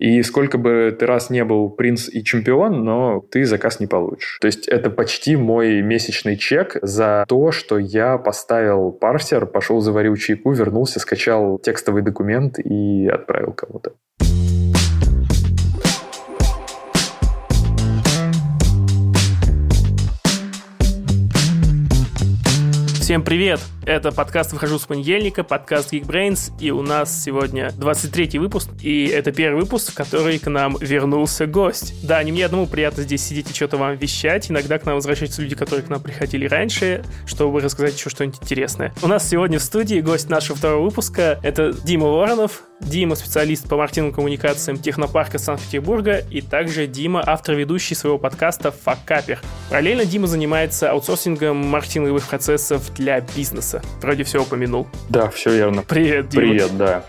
И сколько бы ты раз не был принц и чемпион, но ты заказ не получишь. То есть это почти мой месячный чек за то, что я поставил парсер, пошел заварил чайку, вернулся, скачал текстовый документ и отправил кому-то. Всем привет! Это подкаст «Выхожу с понедельника», подкаст Geekbrains, и у нас сегодня 23-й выпуск, и это первый выпуск, в который к нам вернулся гость. Да, не мне одному приятно здесь сидеть и что-то вам вещать, иногда к нам возвращаются люди, которые к нам приходили раньше, чтобы рассказать еще что-нибудь интересное. У нас сегодня в студии гость нашего второго выпуска, это Дима Воронов, Дима специалист по маркетинговым коммуникациям Технопарка Санкт-Петербурга, и также Дима автор-ведущий своего подкаста «Факапер». Параллельно Дима занимается аутсорсингом маркетинговых процессов для бизнеса. Вроде все упомянул. Да, все верно. Привет, Дима. Привет, да.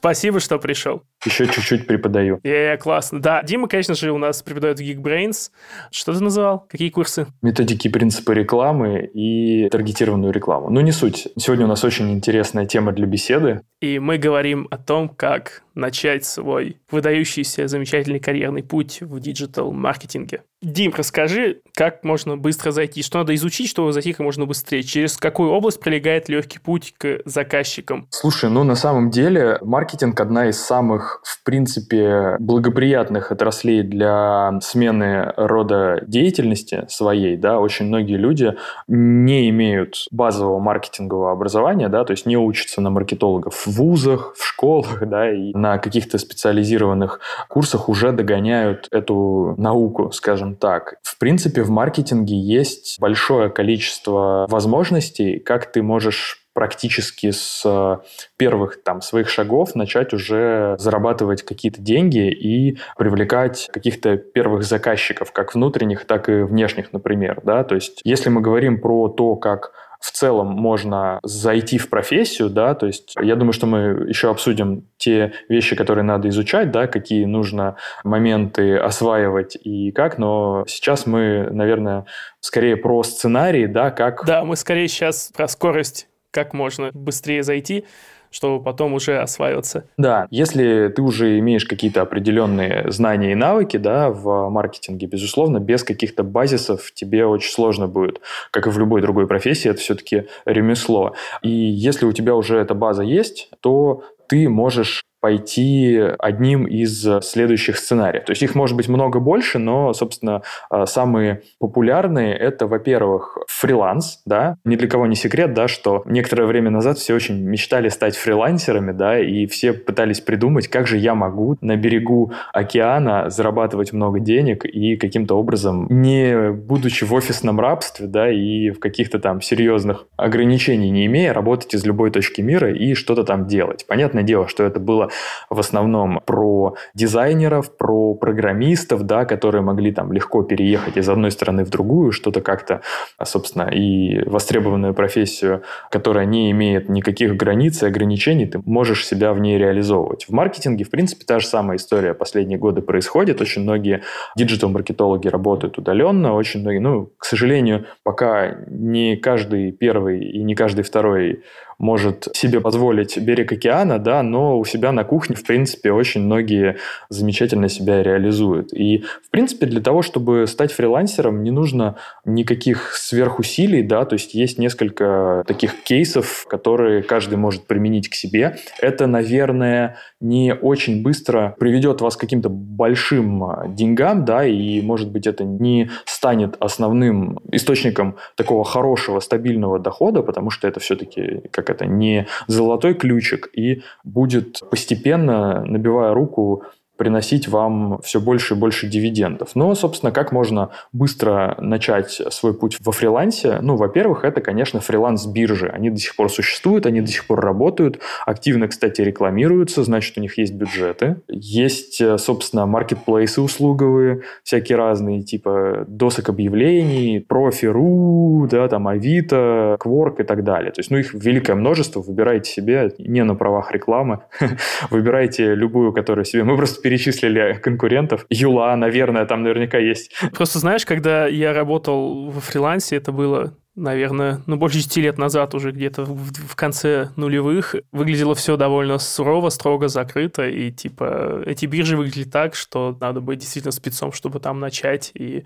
Спасибо, что пришел. Еще чуть-чуть преподаю. Е, классно. Да, Дима, конечно же, у нас преподает в Geekbrains. Что ты называл? Какие курсы? Методики принципы рекламы и таргетированную рекламу. Ну, не суть. Сегодня у нас очень интересная тема для беседы. И мы говорим о том, как начать свой выдающийся замечательный карьерный путь в диджитал-маркетинге. Дим, расскажи, как можно быстро зайти, что надо изучить, чтобы зайти как можно быстрее, через какую область пролегает легкий путь к заказчикам? Слушай, ну на самом деле маркетинг одна из самых, в принципе, благоприятных отраслей для смены рода деятельности своей, да, очень многие люди не имеют базового маркетингового образования, да, то есть не учатся на маркетологов в вузах, в школах, да, и на каких-то специализированных курсах уже догоняют эту науку, скажем скажем так. В принципе, в маркетинге есть большое количество возможностей, как ты можешь практически с э, первых там своих шагов начать уже зарабатывать какие-то деньги и привлекать каких-то первых заказчиков, как внутренних, так и внешних, например, да, то есть если мы говорим про то, как в целом можно зайти в профессию, да, то есть я думаю, что мы еще обсудим те вещи, которые надо изучать, да, какие нужно моменты осваивать и как, но сейчас мы, наверное, скорее про сценарий, да, как... Да, мы скорее сейчас про скорость, как можно быстрее зайти, чтобы потом уже осваиваться. Да, если ты уже имеешь какие-то определенные знания и навыки да, в маркетинге, безусловно, без каких-то базисов тебе очень сложно будет. Как и в любой другой профессии, это все-таки ремесло. И если у тебя уже эта база есть, то ты можешь пойти одним из следующих сценариев. То есть их может быть много больше, но, собственно, а, самые популярные это, во-первых, фриланс, да, ни для кого не секрет, да, что некоторое время назад все очень мечтали стать фрилансерами, да, и все пытались придумать, как же я могу на берегу океана зарабатывать много денег и каким-то образом, не будучи в офисном рабстве, да, и в каких-то там серьезных ограничений не имея, работать из любой точки мира и что-то там делать. Понятное дело, что это было в основном про дизайнеров, про программистов, да, которые могли там легко переехать из одной страны в другую, что-то как-то, собственно, и востребованную профессию, которая не имеет никаких границ и ограничений, ты можешь себя в ней реализовывать. В маркетинге, в принципе, та же самая история последние годы происходит. Очень многие диджитал-маркетологи работают удаленно, очень многие, ну, к сожалению, пока не каждый первый и не каждый второй может себе позволить берег океана, да, но у себя на кухне, в принципе, очень многие замечательно себя реализуют. И, в принципе, для того, чтобы стать фрилансером, не нужно никаких сверхусилий, да, то есть есть несколько таких кейсов, которые каждый может применить к себе. Это, наверное, не очень быстро приведет вас к каким-то большим деньгам, да, и, может быть, это не станет основным источником такого хорошего, стабильного дохода, потому что это все-таки, как это, не золотой ключик, и будет постепенно, набивая руку, приносить вам все больше и больше дивидендов. Но, собственно, как можно быстро начать свой путь во фрилансе? Ну, во-первых, это, конечно, фриланс-биржи. Они до сих пор существуют, они до сих пор работают, активно, кстати, рекламируются, значит, у них есть бюджеты. Есть, э, собственно, маркетплейсы услуговые, всякие разные, типа досок объявлений, профи.ру, да, там, Авито, Кворк и так далее. То есть, ну, их великое множество, выбирайте себе, не на правах рекламы, выбирайте любую, которую себе... Мы просто перечислили конкурентов. Юла, наверное, там наверняка есть. Просто знаешь, когда я работал во фрилансе, это было наверное, ну, больше 10 лет назад уже, где-то в, в конце нулевых, выглядело все довольно сурово, строго закрыто, и, типа, эти биржи выглядели так, что надо быть действительно спецом, чтобы там начать, и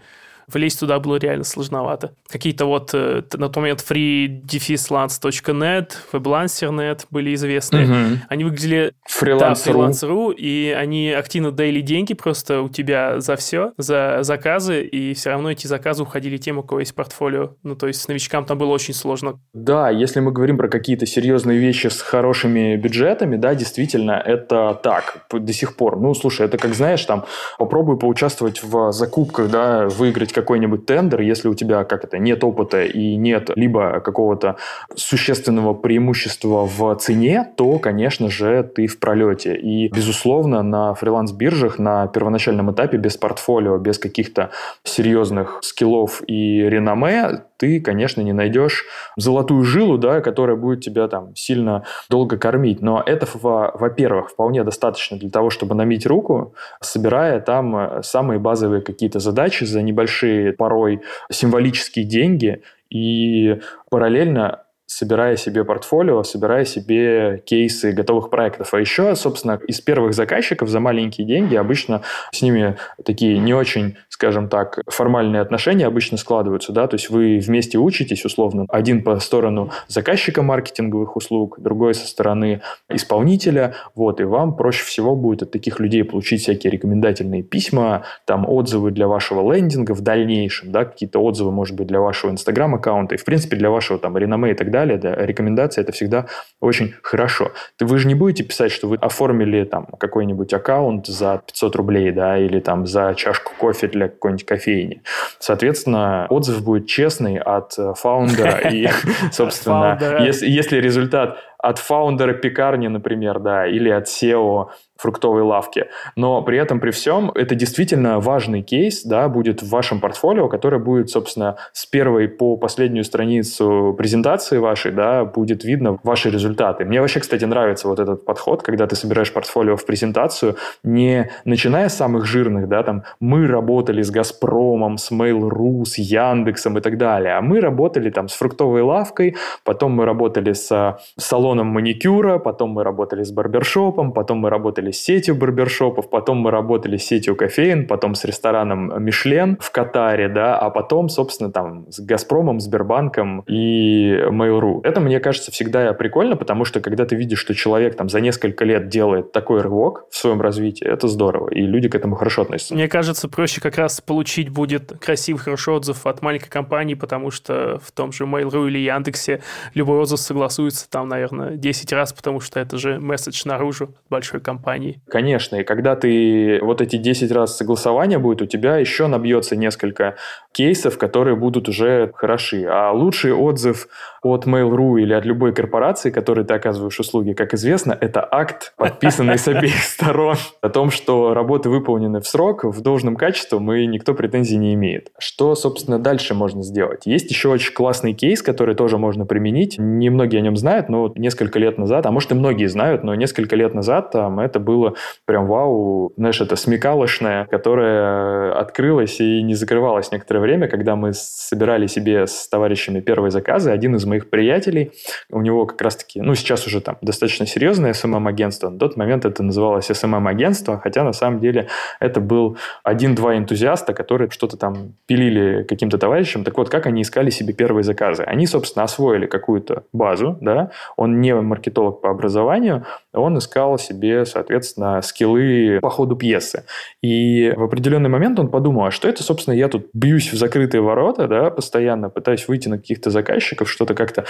влезть туда было реально сложновато. Какие-то вот э, на тот момент free-lance.net, weblancer.net были известны. Угу. Они выглядели... Freelance.ru. Да, и они активно дали деньги просто у тебя за все, за заказы, и все равно эти заказы уходили тем, у кого есть портфолио. Ну, то есть новичкам там было очень сложно. Да, если мы говорим про какие-то серьезные вещи с хорошими бюджетами, да, действительно, это так до сих пор. Ну, слушай, это как, знаешь, там, попробуй поучаствовать в закупках, да, выиграть какой-нибудь тендер, если у тебя как это нет опыта и нет либо какого-то существенного преимущества в цене, то, конечно же, ты в пролете. И, безусловно, на фриланс-биржах на первоначальном этапе без портфолио, без каких-то серьезных скиллов и реноме ты, конечно, не найдешь золотую жилу, да, которая будет тебя там сильно долго кормить. Но это, во-первых, вполне достаточно для того, чтобы намить руку, собирая там э, самые базовые какие-то задачи за небольшие, порой символические деньги, и параллельно собирая себе портфолио, собирая себе кейсы готовых проектов. А еще, собственно, из первых заказчиков за маленькие деньги обычно с ними такие не очень, скажем так, формальные отношения обычно складываются, да, то есть вы вместе учитесь, условно, один по сторону заказчика маркетинговых услуг, другой со стороны исполнителя, вот, и вам проще всего будет от таких людей получить всякие рекомендательные письма, там, отзывы для вашего лендинга в дальнейшем, да, какие-то отзывы, может быть, для вашего инстаграм-аккаунта и, в принципе, для вашего там реноме и так далее, да, рекомендации это всегда очень хорошо. Вы же не будете писать, что вы оформили там какой-нибудь аккаунт за 500 рублей, да, или там за чашку кофе для какой-нибудь кофейни. Соответственно, отзыв будет честный от э, фаундера и, собственно, если результат от фаундера пекарни, например, да, или от SEO фруктовой лавки. Но при этом, при всем, это действительно важный кейс, да, будет в вашем портфолио, который будет, собственно, с первой по последнюю страницу презентации вашей, да, будет видно ваши результаты. Мне вообще, кстати, нравится вот этот подход, когда ты собираешь портфолио в презентацию, не начиная с самых жирных, да, там, мы работали с Газпромом, с Mail.ru, с Яндексом и так далее, а мы работали там с фруктовой лавкой, потом мы работали с салоном маникюра, потом мы работали с барбершопом, потом мы работали сетью барбершопов, потом мы работали с сетью кофеин, потом с рестораном Мишлен в Катаре, да, а потом, собственно, там с Газпромом, Сбербанком и Mail.ru. Это, мне кажется, всегда прикольно, потому что когда ты видишь, что человек там за несколько лет делает такой рывок в своем развитии, это здорово, и люди к этому хорошо относятся. Мне кажется, проще как раз получить будет красивый, хороший отзыв от маленькой компании, потому что в том же Mail.ru или Яндексе любой отзыв согласуется там, наверное, 10 раз, потому что это же месседж наружу большой компании. Конечно, и когда ты вот эти 10 раз согласования будет, у тебя еще набьется несколько кейсов, которые будут уже хороши. А лучший отзыв от Mail.ru или от любой корпорации, которой ты оказываешь услуги, как известно, это акт, подписанный с обеих сторон, о том, что работы выполнены в срок, в должном качестве, и никто претензий не имеет. Что, собственно, дальше можно сделать? Есть еще очень классный кейс, который тоже можно применить. Немногие о нем знают, но несколько лет назад, а может и многие знают, но несколько лет назад там это было прям вау, знаешь, это смекалошное, которое открылось и не закрывалось некоторое время, когда мы собирали себе с товарищами первые заказы. Один из моих приятелей, у него как раз-таки, ну, сейчас уже там достаточно серьезное SMM-агентство, на тот момент это называлось SMM-агентство, хотя на самом деле это был один-два энтузиаста, которые что-то там пилили каким-то товарищам. Так вот, как они искали себе первые заказы? Они, собственно, освоили какую-то базу, да, он не маркетолог по образованию, он искал себе, соответственно, скиллы по ходу пьесы. И в определенный момент он подумал, а что это, собственно, я тут бьюсь в закрытые ворота, да, постоянно пытаюсь выйти на каких-то заказчиков, что-то как-то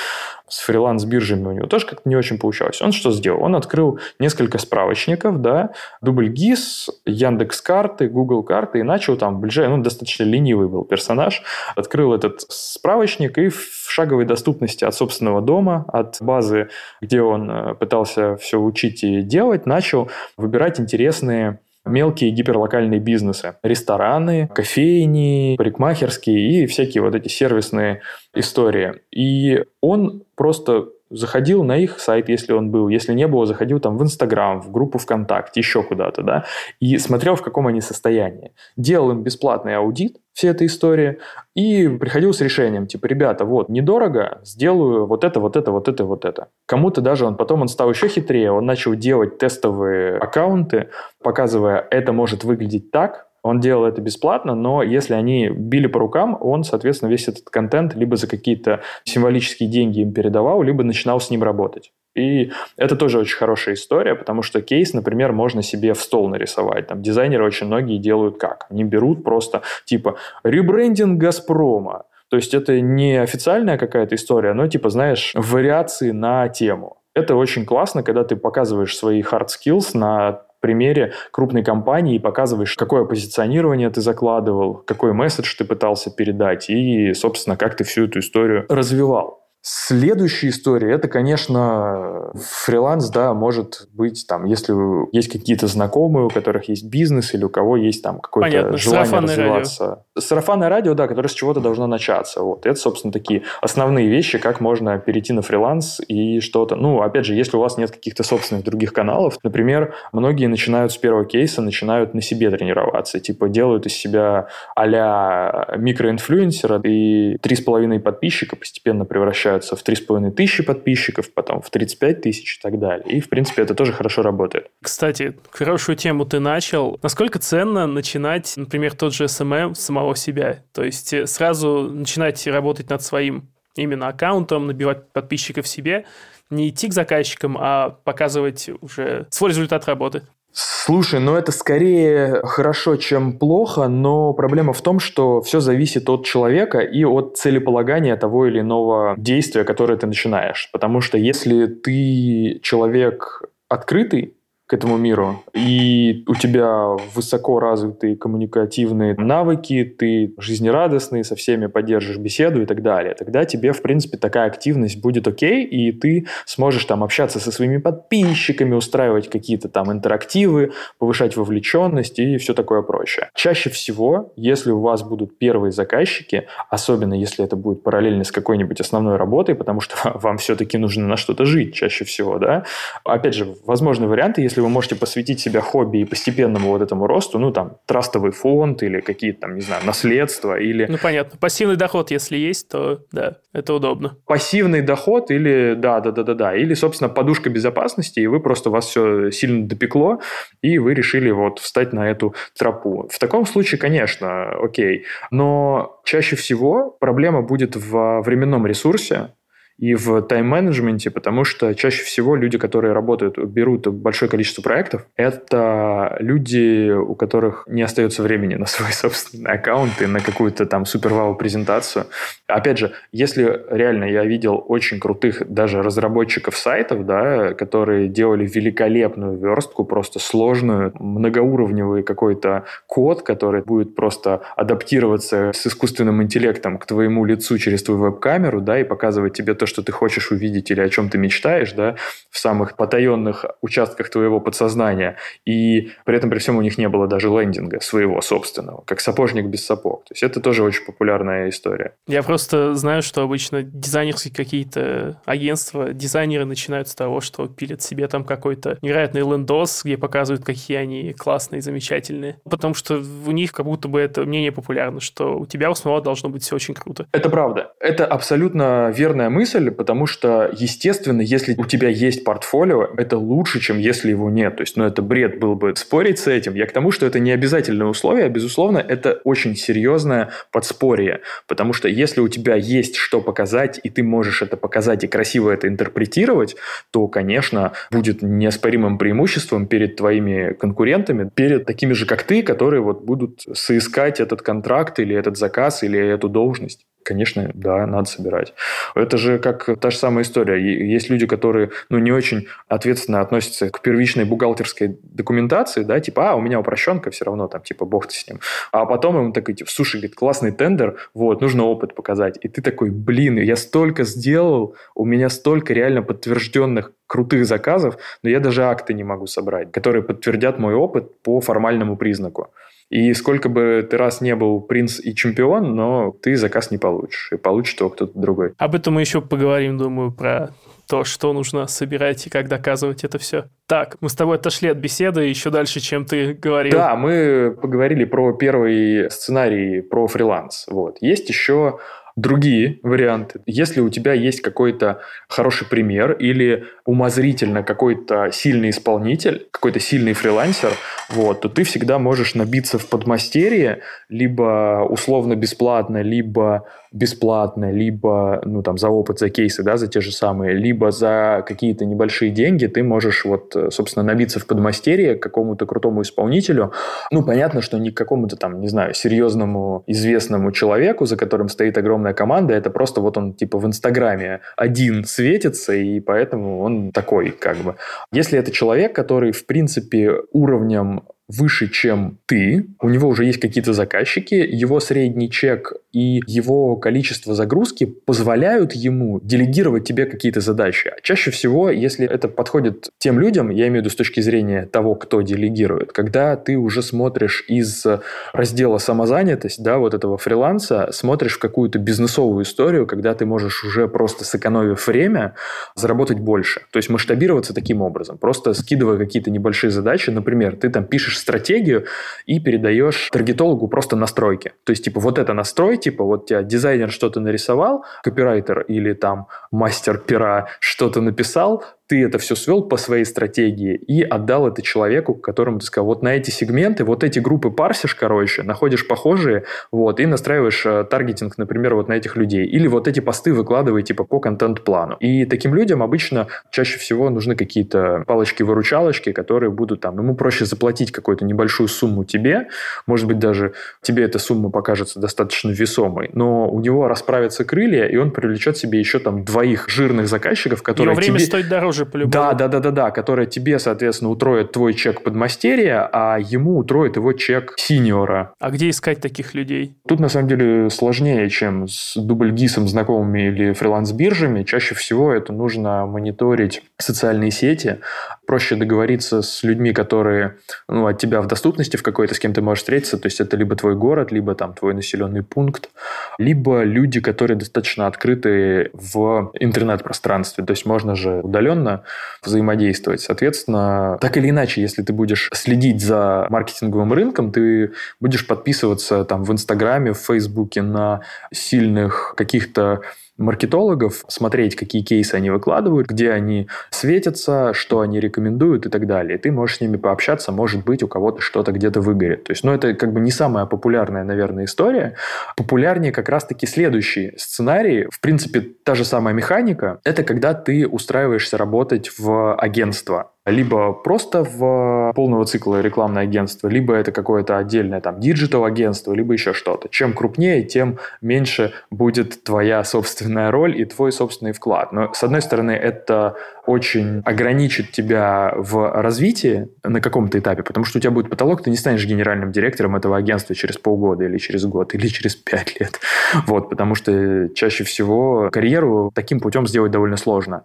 с фриланс-биржами у него тоже как-то не очень получалось. Он что сделал? Он открыл несколько справочников, да, Дубль ГИС, Яндекс карты, Google карты и начал там ближайший, ну, достаточно ленивый был персонаж, открыл этот справочник и в шаговой доступности от собственного дома, от базы, где он э, пытался все учить и делать, начал выбирать интересные мелкие гиперлокальные бизнесы. Рестораны, кофейни, парикмахерские и всякие вот эти сервисные истории. И он просто заходил на их сайт, если он был, если не было, заходил там в Инстаграм, в группу ВКонтакте, еще куда-то, да, и смотрел, в каком они состоянии. Делал им бесплатный аудит, всей этой истории и приходил с решением, типа, ребята, вот, недорого, сделаю вот это, вот это, вот это, вот это. Кому-то даже он потом он стал еще хитрее, он начал делать тестовые аккаунты, показывая, это может выглядеть так, он делал это бесплатно, но если они били по рукам, он, соответственно, весь этот контент либо за какие-то символические деньги им передавал, либо начинал с ним работать. И это тоже очень хорошая история, потому что кейс, например, можно себе в стол нарисовать. Там дизайнеры очень многие делают как? Они берут просто типа ребрендинг «Газпрома». То есть это не официальная какая-то история, но типа, знаешь, вариации на тему. Это очень классно, когда ты показываешь свои hard skills на примере крупной компании и показываешь, какое позиционирование ты закладывал, какой месседж ты пытался передать и, собственно, как ты всю эту историю развивал. Следующая история, это, конечно, фриланс, да, может быть, там, если есть какие-то знакомые, у которых есть бизнес или у кого есть там какое-то желание Сарафанное развиваться. Радио. Сарафанное радио, да, которое с чего-то должно начаться. Вот. Это, собственно, такие основные вещи, как можно перейти на фриланс и что-то. Ну, опять же, если у вас нет каких-то собственных других каналов, например, многие начинают с первого кейса, начинают на себе тренироваться, типа делают из себя а-ля микроинфлюенсера и три с половиной подписчика постепенно превращают превращаются в 3,5 тысячи подписчиков, потом в 35 тысяч и так далее. И, в принципе, это тоже хорошо работает. Кстати, хорошую тему ты начал. Насколько ценно начинать, например, тот же SMM самого себя? То есть э, сразу начинать работать над своим именно аккаунтом, набивать подписчиков себе, не идти к заказчикам, а показывать уже свой результат работы. Слушай, ну это скорее хорошо, чем плохо, но проблема в том, что все зависит от человека и от целеполагания того или иного действия, которое ты начинаешь. Потому что если ты человек открытый, этому миру, и у тебя высоко развитые коммуникативные навыки, ты жизнерадостный, со всеми поддержишь беседу и так далее, тогда тебе, в принципе, такая активность будет окей, и ты сможешь там общаться со своими подписчиками, устраивать какие-то там интерактивы, повышать вовлеченность и все такое прочее. Чаще всего, если у вас будут первые заказчики, особенно если это будет параллельно с какой-нибудь основной работой, потому что вам все-таки нужно на что-то жить чаще всего, да, опять же, возможны варианты, если вы можете посвятить себя хобби и постепенному вот этому росту, ну, там, трастовый фонд или какие-то там, не знаю, наследства или... Ну, понятно. Пассивный доход, если есть, то, да, это удобно. Пассивный доход или, да, да, да, да, да, или, собственно, подушка безопасности, и вы просто, вас все сильно допекло, и вы решили вот встать на эту тропу. В таком случае, конечно, окей. Но чаще всего проблема будет в временном ресурсе, и в тайм-менеджменте, потому что чаще всего люди, которые работают, берут большое количество проектов, это люди, у которых не остается времени на свой собственный аккаунт и на какую-то там супервау презентацию. Опять же, если реально я видел очень крутых даже разработчиков сайтов, да, которые делали великолепную верстку, просто сложную, многоуровневый какой-то код, который будет просто адаптироваться с искусственным интеллектом к твоему лицу через твою веб-камеру, да, и показывать тебе то, то, что ты хочешь увидеть или о чем ты мечтаешь, да, в самых потаенных участках твоего подсознания. И при этом при всем у них не было даже лендинга своего собственного, как сапожник без сапог. То есть это тоже очень популярная история. Я просто знаю, что обычно дизайнерские какие-то агентства, дизайнеры начинают с того, что пилят себе там какой-то невероятный лендос, где показывают, какие они классные, замечательные. Потому что у них как будто бы это мнение популярно, что у тебя у самого должно быть все очень круто. Это правда. Это абсолютно верная мысль, мысль, потому что, естественно, если у тебя есть портфолио, это лучше, чем если его нет. То есть, ну, это бред был бы спорить с этим. Я к тому, что это не обязательное условие, а, безусловно, это очень серьезное подспорье. Потому что если у тебя есть что показать, и ты можешь это показать и красиво это интерпретировать, то, конечно, будет неоспоримым преимуществом перед твоими конкурентами, перед такими же, как ты, которые вот будут соискать этот контракт или этот заказ или эту должность конечно, да, надо собирать. Это же как та же самая история. Есть люди, которые ну, не очень ответственно относятся к первичной бухгалтерской документации, да, типа, а, у меня упрощенка, все равно там, типа, бог ты с ним. А потом им такой, типа, слушай, говорит, классный тендер, вот, нужно опыт показать. И ты такой, блин, я столько сделал, у меня столько реально подтвержденных крутых заказов, но я даже акты не могу собрать, которые подтвердят мой опыт по формальному признаку. И сколько бы ты раз не был принц и чемпион, но ты заказ не получишь. И получит его кто-то другой. Об этом мы еще поговорим, думаю, про то, что нужно собирать и как доказывать это все. Так, мы с тобой отошли от беседы еще дальше, чем ты говорил. Да, мы поговорили про первый сценарий, про фриланс. Вот. Есть еще другие варианты. Если у тебя есть какой-то хороший пример или умозрительно какой-то сильный исполнитель, какой-то сильный фрилансер, вот, то ты всегда можешь набиться в подмастерье либо условно бесплатно, либо бесплатно, либо ну, там, за опыт, за кейсы, да, за те же самые, либо за какие-то небольшие деньги ты можешь, вот, собственно, набиться в подмастерье к какому-то крутому исполнителю. Ну, понятно, что не к какому-то там, не знаю, серьезному, известному человеку, за которым стоит огромная команда, это просто вот он типа в Инстаграме один светится, и поэтому он такой, как бы. Если это человек, который, в принципе, уровнем выше, чем ты, у него уже есть какие-то заказчики, его средний чек и его количество загрузки позволяют ему делегировать тебе какие-то задачи. Чаще всего, если это подходит тем людям, я имею в виду с точки зрения того, кто делегирует, когда ты уже смотришь из раздела самозанятость, да, вот этого фриланса, смотришь в какую-то бизнесовую историю, когда ты можешь уже просто сэкономив время, заработать больше. То есть масштабироваться таким образом, просто скидывая какие-то небольшие задачи, например, ты там пишешь стратегию и передаешь таргетологу просто настройки. То есть, типа, вот это настрой, типа, вот тебя дизайнер что-то нарисовал, копирайтер или там мастер пера что-то написал, ты это все свел по своей стратегии и отдал это человеку, которому ты сказал, вот на эти сегменты, вот эти группы парсишь, короче, находишь похожие, вот, и настраиваешь э, таргетинг, например, вот на этих людей. Или вот эти посты выкладывай, типа, по контент-плану. И таким людям обычно чаще всего нужны какие-то палочки-выручалочки, которые будут там, ему проще заплатить какую-то небольшую сумму тебе, может быть, даже тебе эта сумма покажется достаточно весомой, но у него расправятся крылья, и он привлечет себе еще там двоих жирных заказчиков, которые Его время тебе... стоит дороже уже по-любому. Да, да, да, да, да, которая тебе, соответственно, утроит твой чек подмастерья, а ему утроит его чек синьора. А где искать таких людей? Тут, на самом деле, сложнее, чем с дубльгисом знакомыми или фриланс-биржами. Чаще всего это нужно мониторить социальные сети. Проще договориться с людьми, которые ну, от тебя в доступности в какой-то, с кем ты можешь встретиться. То есть это либо твой город, либо там твой населенный пункт, либо люди, которые достаточно открыты в интернет-пространстве. То есть можно же удаленно удаленно взаимодействовать. Соответственно, так или иначе, если ты будешь следить за маркетинговым рынком, ты будешь подписываться там в Инстаграме, в Фейсбуке на сильных каких-то маркетологов, смотреть, какие кейсы они выкладывают, где они светятся, что они рекомендуют и так далее. Ты можешь с ними пообщаться, может быть, у кого-то что-то где-то выгорит. То есть, ну, это как бы не самая популярная, наверное, история. Популярнее как раз-таки следующий сценарий. В принципе, та же самая механика. Это когда ты устраиваешься работать в агентство либо просто в полного цикла рекламное агентство, либо это какое-то отдельное там диджитал агентство, либо еще что-то. Чем крупнее, тем меньше будет твоя собственная роль и твой собственный вклад. Но с одной стороны, это очень ограничит тебя в развитии на каком-то этапе, потому что у тебя будет потолок, ты не станешь генеральным директором этого агентства через полгода или через год или через пять лет. Вот, потому что чаще всего карьеру таким путем сделать довольно сложно.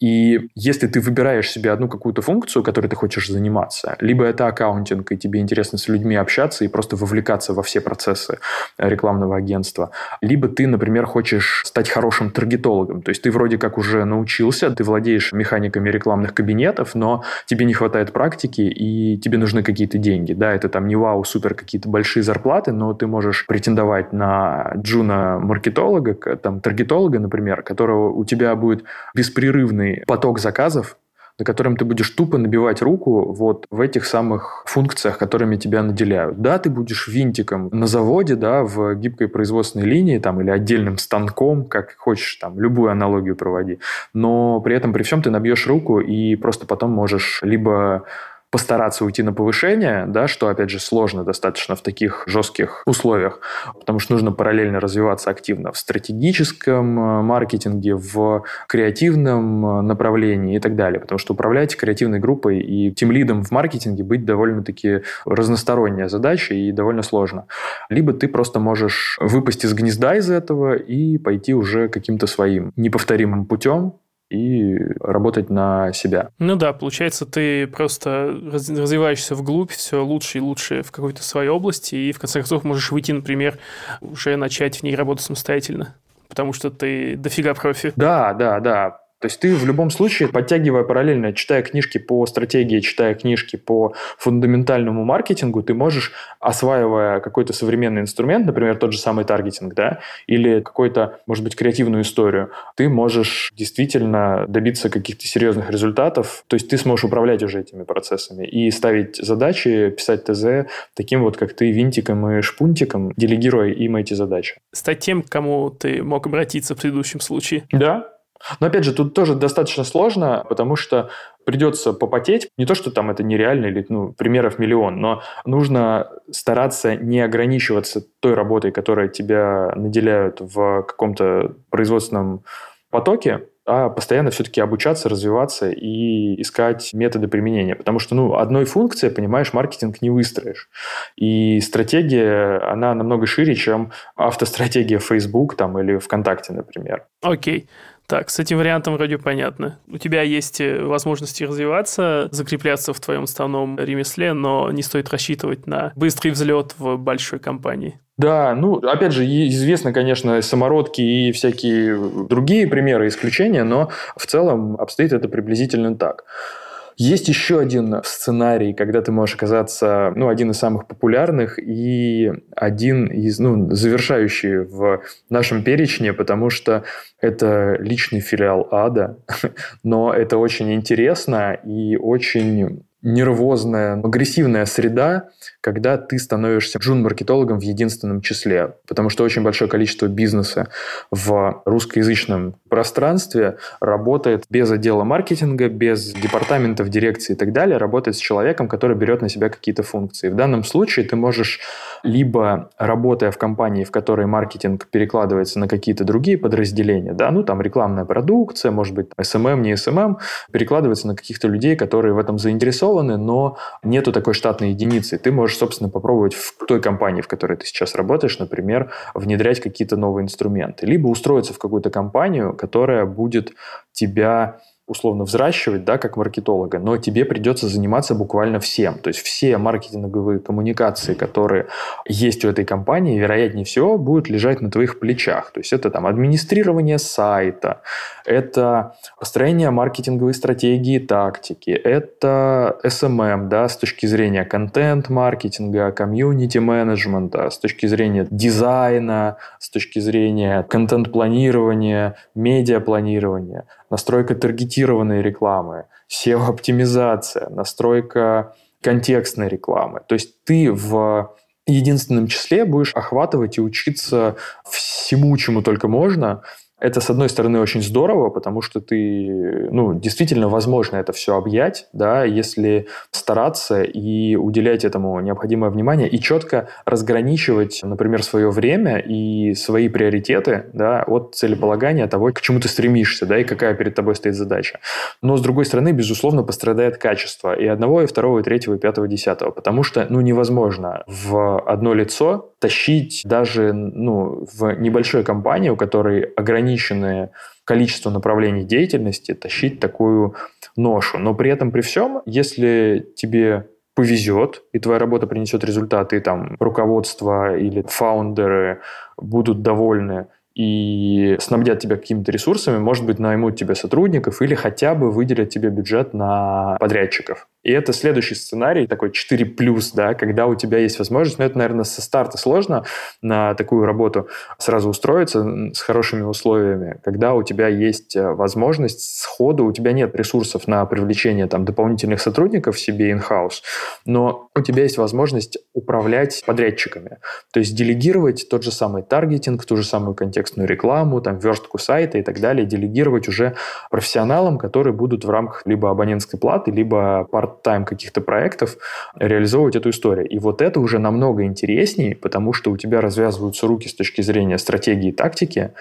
И если ты выбираешь себе одну какую-то функцию, которой ты хочешь заниматься, либо это аккаунтинг, и тебе интересно с людьми общаться и просто вовлекаться во все процессы рекламного агентства, либо ты, например, хочешь стать хорошим таргетологом, то есть ты вроде как уже научился, ты владеешь механиками рекламных кабинетов, но тебе не хватает практики, и тебе нужны какие-то деньги. Да, это там не вау, супер какие-то большие зарплаты, но ты можешь претендовать на джуна-маркетолога, там, таргетолога, например, которого у тебя будет беспрерывный поток заказов, на котором ты будешь тупо набивать руку вот в этих самых функциях, которыми тебя наделяют. Да, ты будешь винтиком на заводе, да, в гибкой производственной линии там, или отдельным станком, как хочешь, там, любую аналогию проводи, но при этом, при всем ты набьешь руку и просто потом можешь либо постараться уйти на повышение, да, что, опять же, сложно достаточно в таких жестких условиях, потому что нужно параллельно развиваться активно в стратегическом э, маркетинге, в креативном э, направлении и так далее, потому что управлять креативной группой и тем лидом в маркетинге быть довольно-таки разносторонняя задача и довольно сложно. Либо ты просто можешь выпасть из гнезда из этого и пойти уже каким-то своим неповторимым путем, и работать на себя. Ну да, получается, ты просто развиваешься вглубь, все лучше и лучше в какой-то своей области, и в конце концов можешь выйти, например, уже начать в ней работать самостоятельно, потому что ты дофига профи. Да, да, да. То есть ты в любом случае, подтягивая параллельно, читая книжки по стратегии, читая книжки по фундаментальному маркетингу, ты можешь, осваивая какой-то современный инструмент, например, тот же самый таргетинг, да, или какой-то, может быть, креативную историю, ты можешь действительно добиться каких-то серьезных результатов. То есть ты сможешь управлять уже этими процессами и ставить задачи, писать ТЗ таким вот, как ты, винтиком и шпунтиком, делегируя им эти задачи. Стать тем, к кому ты мог обратиться в предыдущем случае. Да, но опять же, тут тоже достаточно сложно, потому что придется попотеть. Не то, что там это нереально или ну, примеров миллион, но нужно стараться не ограничиваться той работой, которая тебя наделяют в каком-то производственном потоке, а постоянно все-таки обучаться, развиваться и искать методы применения. Потому что, ну, одной функции, понимаешь, маркетинг не выстроишь. И стратегия, она намного шире, чем автостратегия Facebook там, или ВКонтакте, например. Окей. Так, с этим вариантом вроде понятно. У тебя есть э, возможности развиваться, закрепляться в твоем основном ремесле, но не стоит рассчитывать на быстрый взлет в большой компании. Да, ну, опять же, известно, конечно, самородки и всякие другие примеры исключения, но в целом обстоит это приблизительно так. Есть еще один сценарий, когда ты можешь оказаться, ну, один из самых популярных и один из, ну, завершающий в нашем перечне, потому что это личный филиал ада, но это очень интересно и очень нервозная, агрессивная среда, когда ты становишься джун-маркетологом в единственном числе. Потому что очень большое количество бизнеса в русскоязычном пространстве работает без отдела маркетинга, без департаментов, дирекции и так далее, работает с человеком, который берет на себя какие-то функции. В данном случае ты можешь либо работая в компании, в которой маркетинг перекладывается на какие-то другие подразделения, да, ну там рекламная продукция, может быть, SMM, не SMM, перекладывается на каких-то людей, которые в этом заинтересованы, но нету такой штатной единицы. Ты можешь, собственно, попробовать в той компании, в которой ты сейчас работаешь, например, внедрять какие-то новые инструменты. Либо устроиться в какую-то компанию, которая будет тебя условно взращивать, да, как маркетолога, но тебе придется заниматься буквально всем. То есть все маркетинговые коммуникации, которые есть у этой компании, вероятнее всего, будут лежать на твоих плечах. То есть это там администрирование сайта, это построение маркетинговой стратегии тактики, это SMM, да, с точки зрения контент-маркетинга, комьюнити-менеджмента, с точки зрения дизайна, с точки зрения контент-планирования, медиа-планирования, настройка таргетированной рекламы, SEO-оптимизация, настройка контекстной рекламы. То есть ты в единственном числе будешь охватывать и учиться всему, чему только можно, это, с одной стороны, очень здорово, потому что ты, ну, действительно возможно это все объять, да, если стараться и уделять этому необходимое внимание и четко разграничивать, например, свое время и свои приоритеты, да, от целеполагания того, к чему ты стремишься, да, и какая перед тобой стоит задача. Но, с другой стороны, безусловно, пострадает качество и одного, и второго, и третьего, и пятого, и десятого, потому что, ну, невозможно в одно лицо тащить даже, ну, в небольшой компании, у которой ограничено ограниченное количество направлений деятельности тащить такую ношу. Но при этом, при всем, если тебе повезет, и твоя работа принесет результаты, и там руководство или фаундеры будут довольны, и снабдят тебя какими-то ресурсами, может быть, наймут тебе сотрудников или хотя бы выделят тебе бюджет на подрядчиков. И это следующий сценарий, такой 4 плюс, да, когда у тебя есть возможность, но это, наверное, со старта сложно на такую работу сразу устроиться с хорошими условиями, когда у тебя есть э, возможность сходу, у тебя нет ресурсов на привлечение там дополнительных сотрудников себе in-house, но у тебя есть возможность управлять подрядчиками, то есть делегировать тот же самый таргетинг, ту же самую контекстную рекламу, там, верстку сайта и так далее, делегировать уже профессионалам, которые будут в рамках либо абонентской платы, либо part part-time каких-то проектов реализовывать эту историю. И вот это уже намного интереснее, потому что у тебя развязываются руки с точки зрения стратегии и тактики,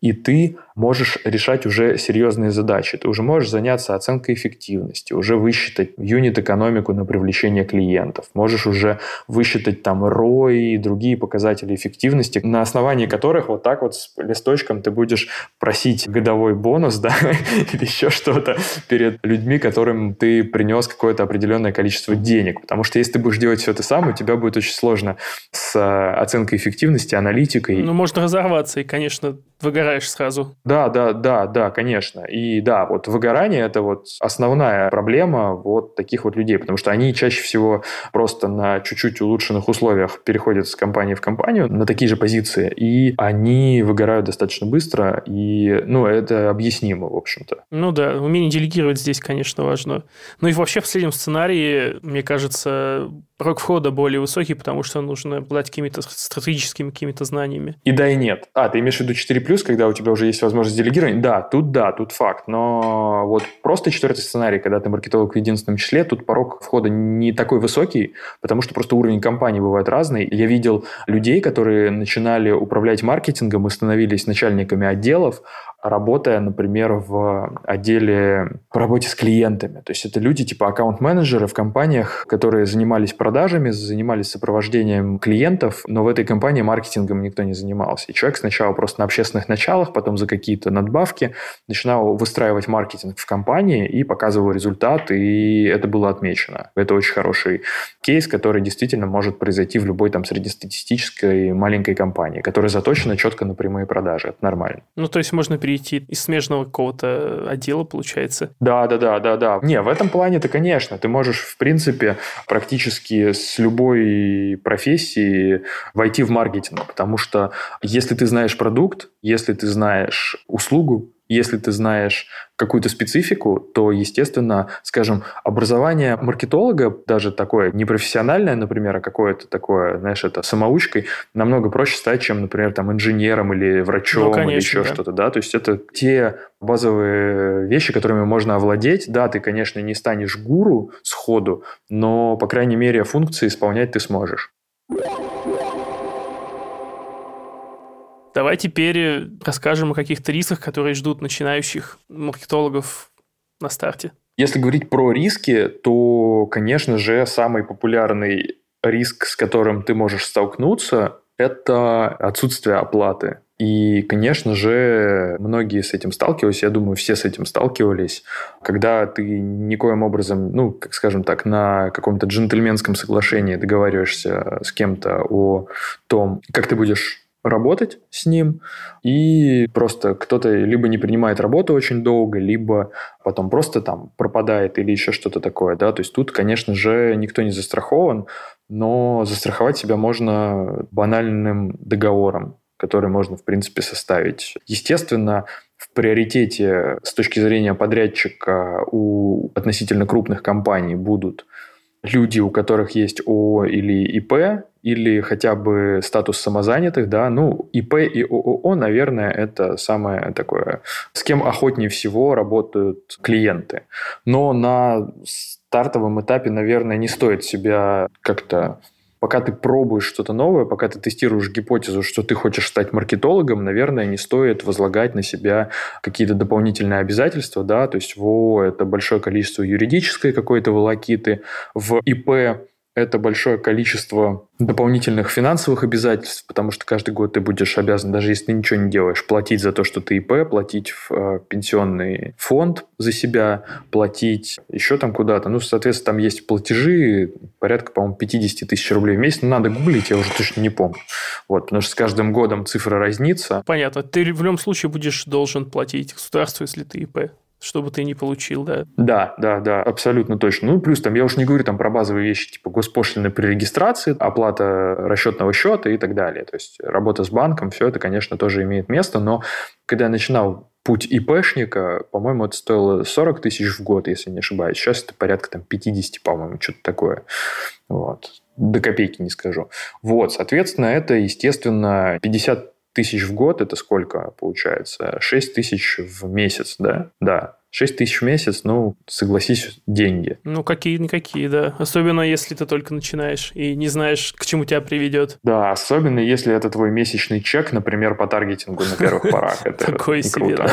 и ты можешь решать уже серьезные задачи. Ты уже можешь заняться оценкой эффективности, уже высчитать юнит-экономику на привлечение клиентов, можешь уже высчитать там ROI и другие показатели эффективности, на основании которых вот так вот с листочком ты будешь просить годовой бонус, да, или еще что-то перед людьми, которым ты принес какое-то определенное количество денег. Потому что если ты будешь делать все это сам, у тебя будет очень сложно с э, оценкой эффективности, аналитикой. Ну, можно разорваться и, конечно, выгораешь сразу. Да, да, да, да, конечно. И да, вот выгорание – это вот основная проблема вот таких вот людей, потому что они чаще всего просто на чуть-чуть улучшенных условиях переходят с компании в компанию на такие же позиции, и они выгорают достаточно быстро, и, ну, это объяснимо, в общем-то. Ну да, умение делегировать здесь, конечно, важно. Ну и вообще в следующем сценарии, мне кажется, порог входа более высокий, потому что нужно обладать какими-то стратегическими какими-то знаниями. И да, и нет. А, ты имеешь в виду 4+, когда у тебя уже есть возможность делегирования? Да, тут да, тут факт. Но вот просто четвертый сценарий, когда ты маркетолог в единственном числе, тут порог входа не такой высокий, потому что просто уровень компании бывает разный. Я видел людей, которые начинали управлять маркетингом и становились начальниками отделов, работая, например, в отделе по работе с клиентами. То есть это люди типа аккаунт-менеджеры в компаниях, которые занимались продажами, занимались сопровождением клиентов, но в этой компании маркетингом никто не занимался. И человек сначала просто на общественных началах, потом за какие-то надбавки начинал выстраивать маркетинг в компании и показывал результат, и это было отмечено. Это очень хороший кейс, который действительно может произойти в любой там среднестатистической маленькой компании, которая заточена четко на прямые продажи. Это нормально. Ну, то есть можно перейти перейти из смежного какого-то отдела, получается. Да, да, да, да, да. Не, в этом плане-то, конечно, ты можешь, в принципе, практически с любой профессии войти в маркетинг, потому что если ты знаешь продукт, если ты знаешь услугу, если ты знаешь какую-то специфику, то, естественно, скажем, образование маркетолога, даже такое непрофессиональное, например, а какое-то такое, знаешь, это самоучкой, намного проще стать, чем, например, там инженером или врачом ну, конечно, или еще да. что-то, да, то есть это те базовые вещи, которыми можно овладеть. Да, ты, конечно, не станешь гуру сходу, но, по крайней мере, функции исполнять ты сможешь. Давай теперь расскажем о каких-то рисках, которые ждут начинающих маркетологов на старте. Если говорить про риски, то, конечно же, самый популярный риск, с которым ты можешь столкнуться, это отсутствие оплаты. И, конечно же, многие с этим сталкивались, я думаю, все с этим сталкивались, когда ты никоим образом, ну, как скажем так, на каком-то джентльменском соглашении договариваешься с кем-то о том, как ты будешь работать с ним, и просто кто-то либо не принимает работу очень долго, либо потом просто там пропадает или еще что-то такое, да, то есть тут, конечно же, никто не застрахован, но застраховать себя можно банальным договором, который можно, в принципе, составить. Естественно, в приоритете с точки зрения подрядчика у относительно крупных компаний будут люди, у которых есть ООО или ИП, или хотя бы статус самозанятых, да, ну, ИП и ООО, наверное, это самое такое, с кем охотнее всего работают клиенты. Но на стартовом этапе, наверное, не стоит себя как-то пока ты пробуешь что-то новое, пока ты тестируешь гипотезу, что ты хочешь стать маркетологом, наверное, не стоит возлагать на себя какие-то дополнительные обязательства, да, то есть во это большое количество юридической какой-то волокиты, в ИП это большое количество дополнительных финансовых обязательств, потому что каждый год ты будешь обязан, даже если ты ничего не делаешь, платить за то, что ты ИП, платить в э, пенсионный фонд за себя, платить еще там куда-то. Ну, соответственно, там есть платежи порядка, по-моему, 50 тысяч рублей в месяц. Ну, надо гуглить, я уже точно не помню. Вот, потому что с каждым годом цифра разнится. Понятно. Ты в любом случае будешь должен платить государству, если ты ИП чтобы ты не получил, да? Да, да, да, абсолютно точно. Ну, плюс там, я уж не говорю там про базовые вещи, типа госпошлины при регистрации, оплата расчетного счета и так далее. То есть работа с банком, все это, конечно, тоже имеет место, но когда я начинал путь ИПшника, по-моему, это стоило 40 тысяч в год, если не ошибаюсь. Сейчас это порядка там 50, по-моему, что-то такое. Вот. До копейки не скажу. Вот, соответственно, это, естественно, 50 тысяч в год, это сколько получается? 6 тысяч в месяц, да? Да. 6 тысяч в месяц, ну, согласись, деньги. Ну, какие-никакие, да. Особенно, если ты только начинаешь и не знаешь, к чему тебя приведет. Да, особенно, если это твой месячный чек, например, по таргетингу на первых порах. Это Такой себе, да.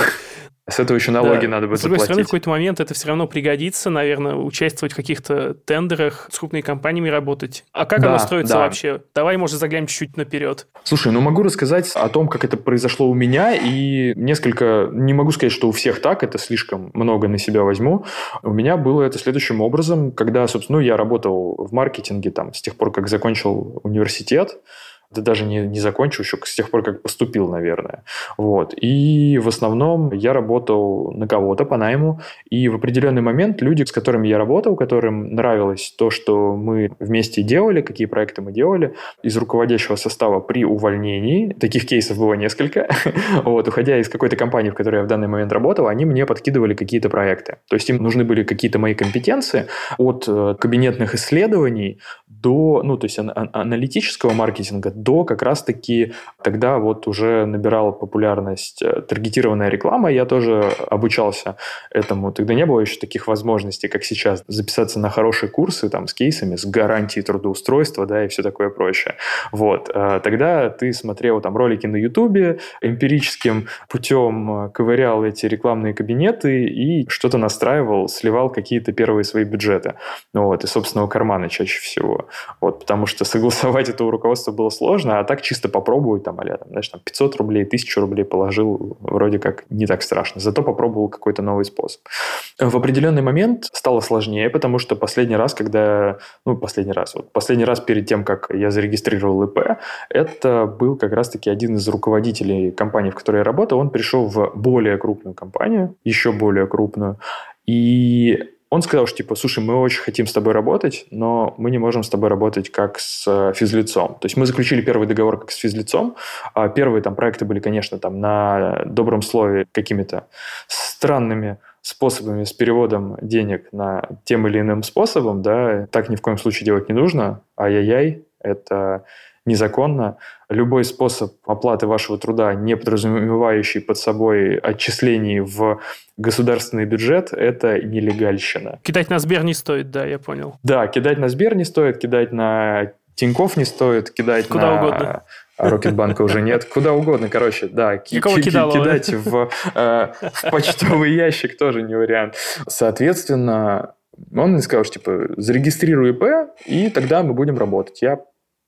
С этого еще налоги да. надо будет С другой стороны, в какой-то момент это все равно пригодится, наверное, участвовать в каких-то тендерах, с крупными компаниями работать. А как да, оно строится да. вообще? Давай, может, заглянем чуть-чуть наперед. Слушай, ну могу рассказать о том, как это произошло у меня, и несколько, не могу сказать, что у всех так, это слишком много на себя возьму. У меня было это следующим образом, когда, собственно, ну, я работал в маркетинге там с тех пор, как закончил университет, да даже не, не закончил еще с тех пор, как поступил, наверное. Вот. И в основном я работал на кого-то по найму, и в определенный момент люди, с которыми я работал, которым нравилось то, что мы вместе делали, какие проекты мы делали, из руководящего состава при увольнении, таких кейсов было несколько, вот, уходя из какой-то компании, в которой я в данный момент работал, они мне подкидывали какие-то проекты. То есть им нужны были какие-то мои компетенции от э, кабинетных исследований до, ну, то есть аналитического маркетинга до как раз-таки тогда вот уже набирала популярность э, таргетированная реклама. Я тоже обучался этому. Тогда не было еще таких возможностей, как сейчас, записаться на хорошие курсы там с кейсами, с гарантией трудоустройства, да, и все такое прочее. Вот. Э, тогда ты смотрел там ролики на Ютубе, эмпирическим путем э, ковырял эти рекламные кабинеты и что-то настраивал, сливал какие-то первые свои бюджеты. Ну, вот, из собственного кармана чаще всего. Вот, потому что согласовать это у руководства было сложно, а так чисто попробовать, там, а там, знаешь, там 500 рублей, 1000 рублей положил, вроде как не так страшно. Зато попробовал какой-то новый способ. В определенный момент стало сложнее, потому что последний раз, когда, ну, последний раз, вот последний раз перед тем, как я зарегистрировал ИП, это был как раз-таки один из руководителей компании, в которой я работал, он пришел в более крупную компанию, еще более крупную, и он сказал, что типа, слушай, мы очень хотим с тобой работать, но мы не можем с тобой работать как с э, физлицом. То есть мы заключили первый договор как с физлицом. А первые там проекты были, конечно, там на добром слове какими-то странными способами с переводом денег на тем или иным способом, да, так ни в коем случае делать не нужно. Ай-яй-яй, это незаконно. Любой способ оплаты вашего труда, не подразумевающий под собой отчислений в государственный бюджет, это нелегальщина. Кидать на Сбер не стоит, да, я понял. Да, кидать на Сбер не стоит, кидать на Тиньков не стоит, кидать Куда на... угодно. А Рокетбанка уже нет. Куда угодно, короче, да. Какого кидала, кидать в, э, в почтовый ящик тоже не вариант. Соответственно, он мне сказал, что типа зарегистрируй ИП, и тогда мы будем работать. Я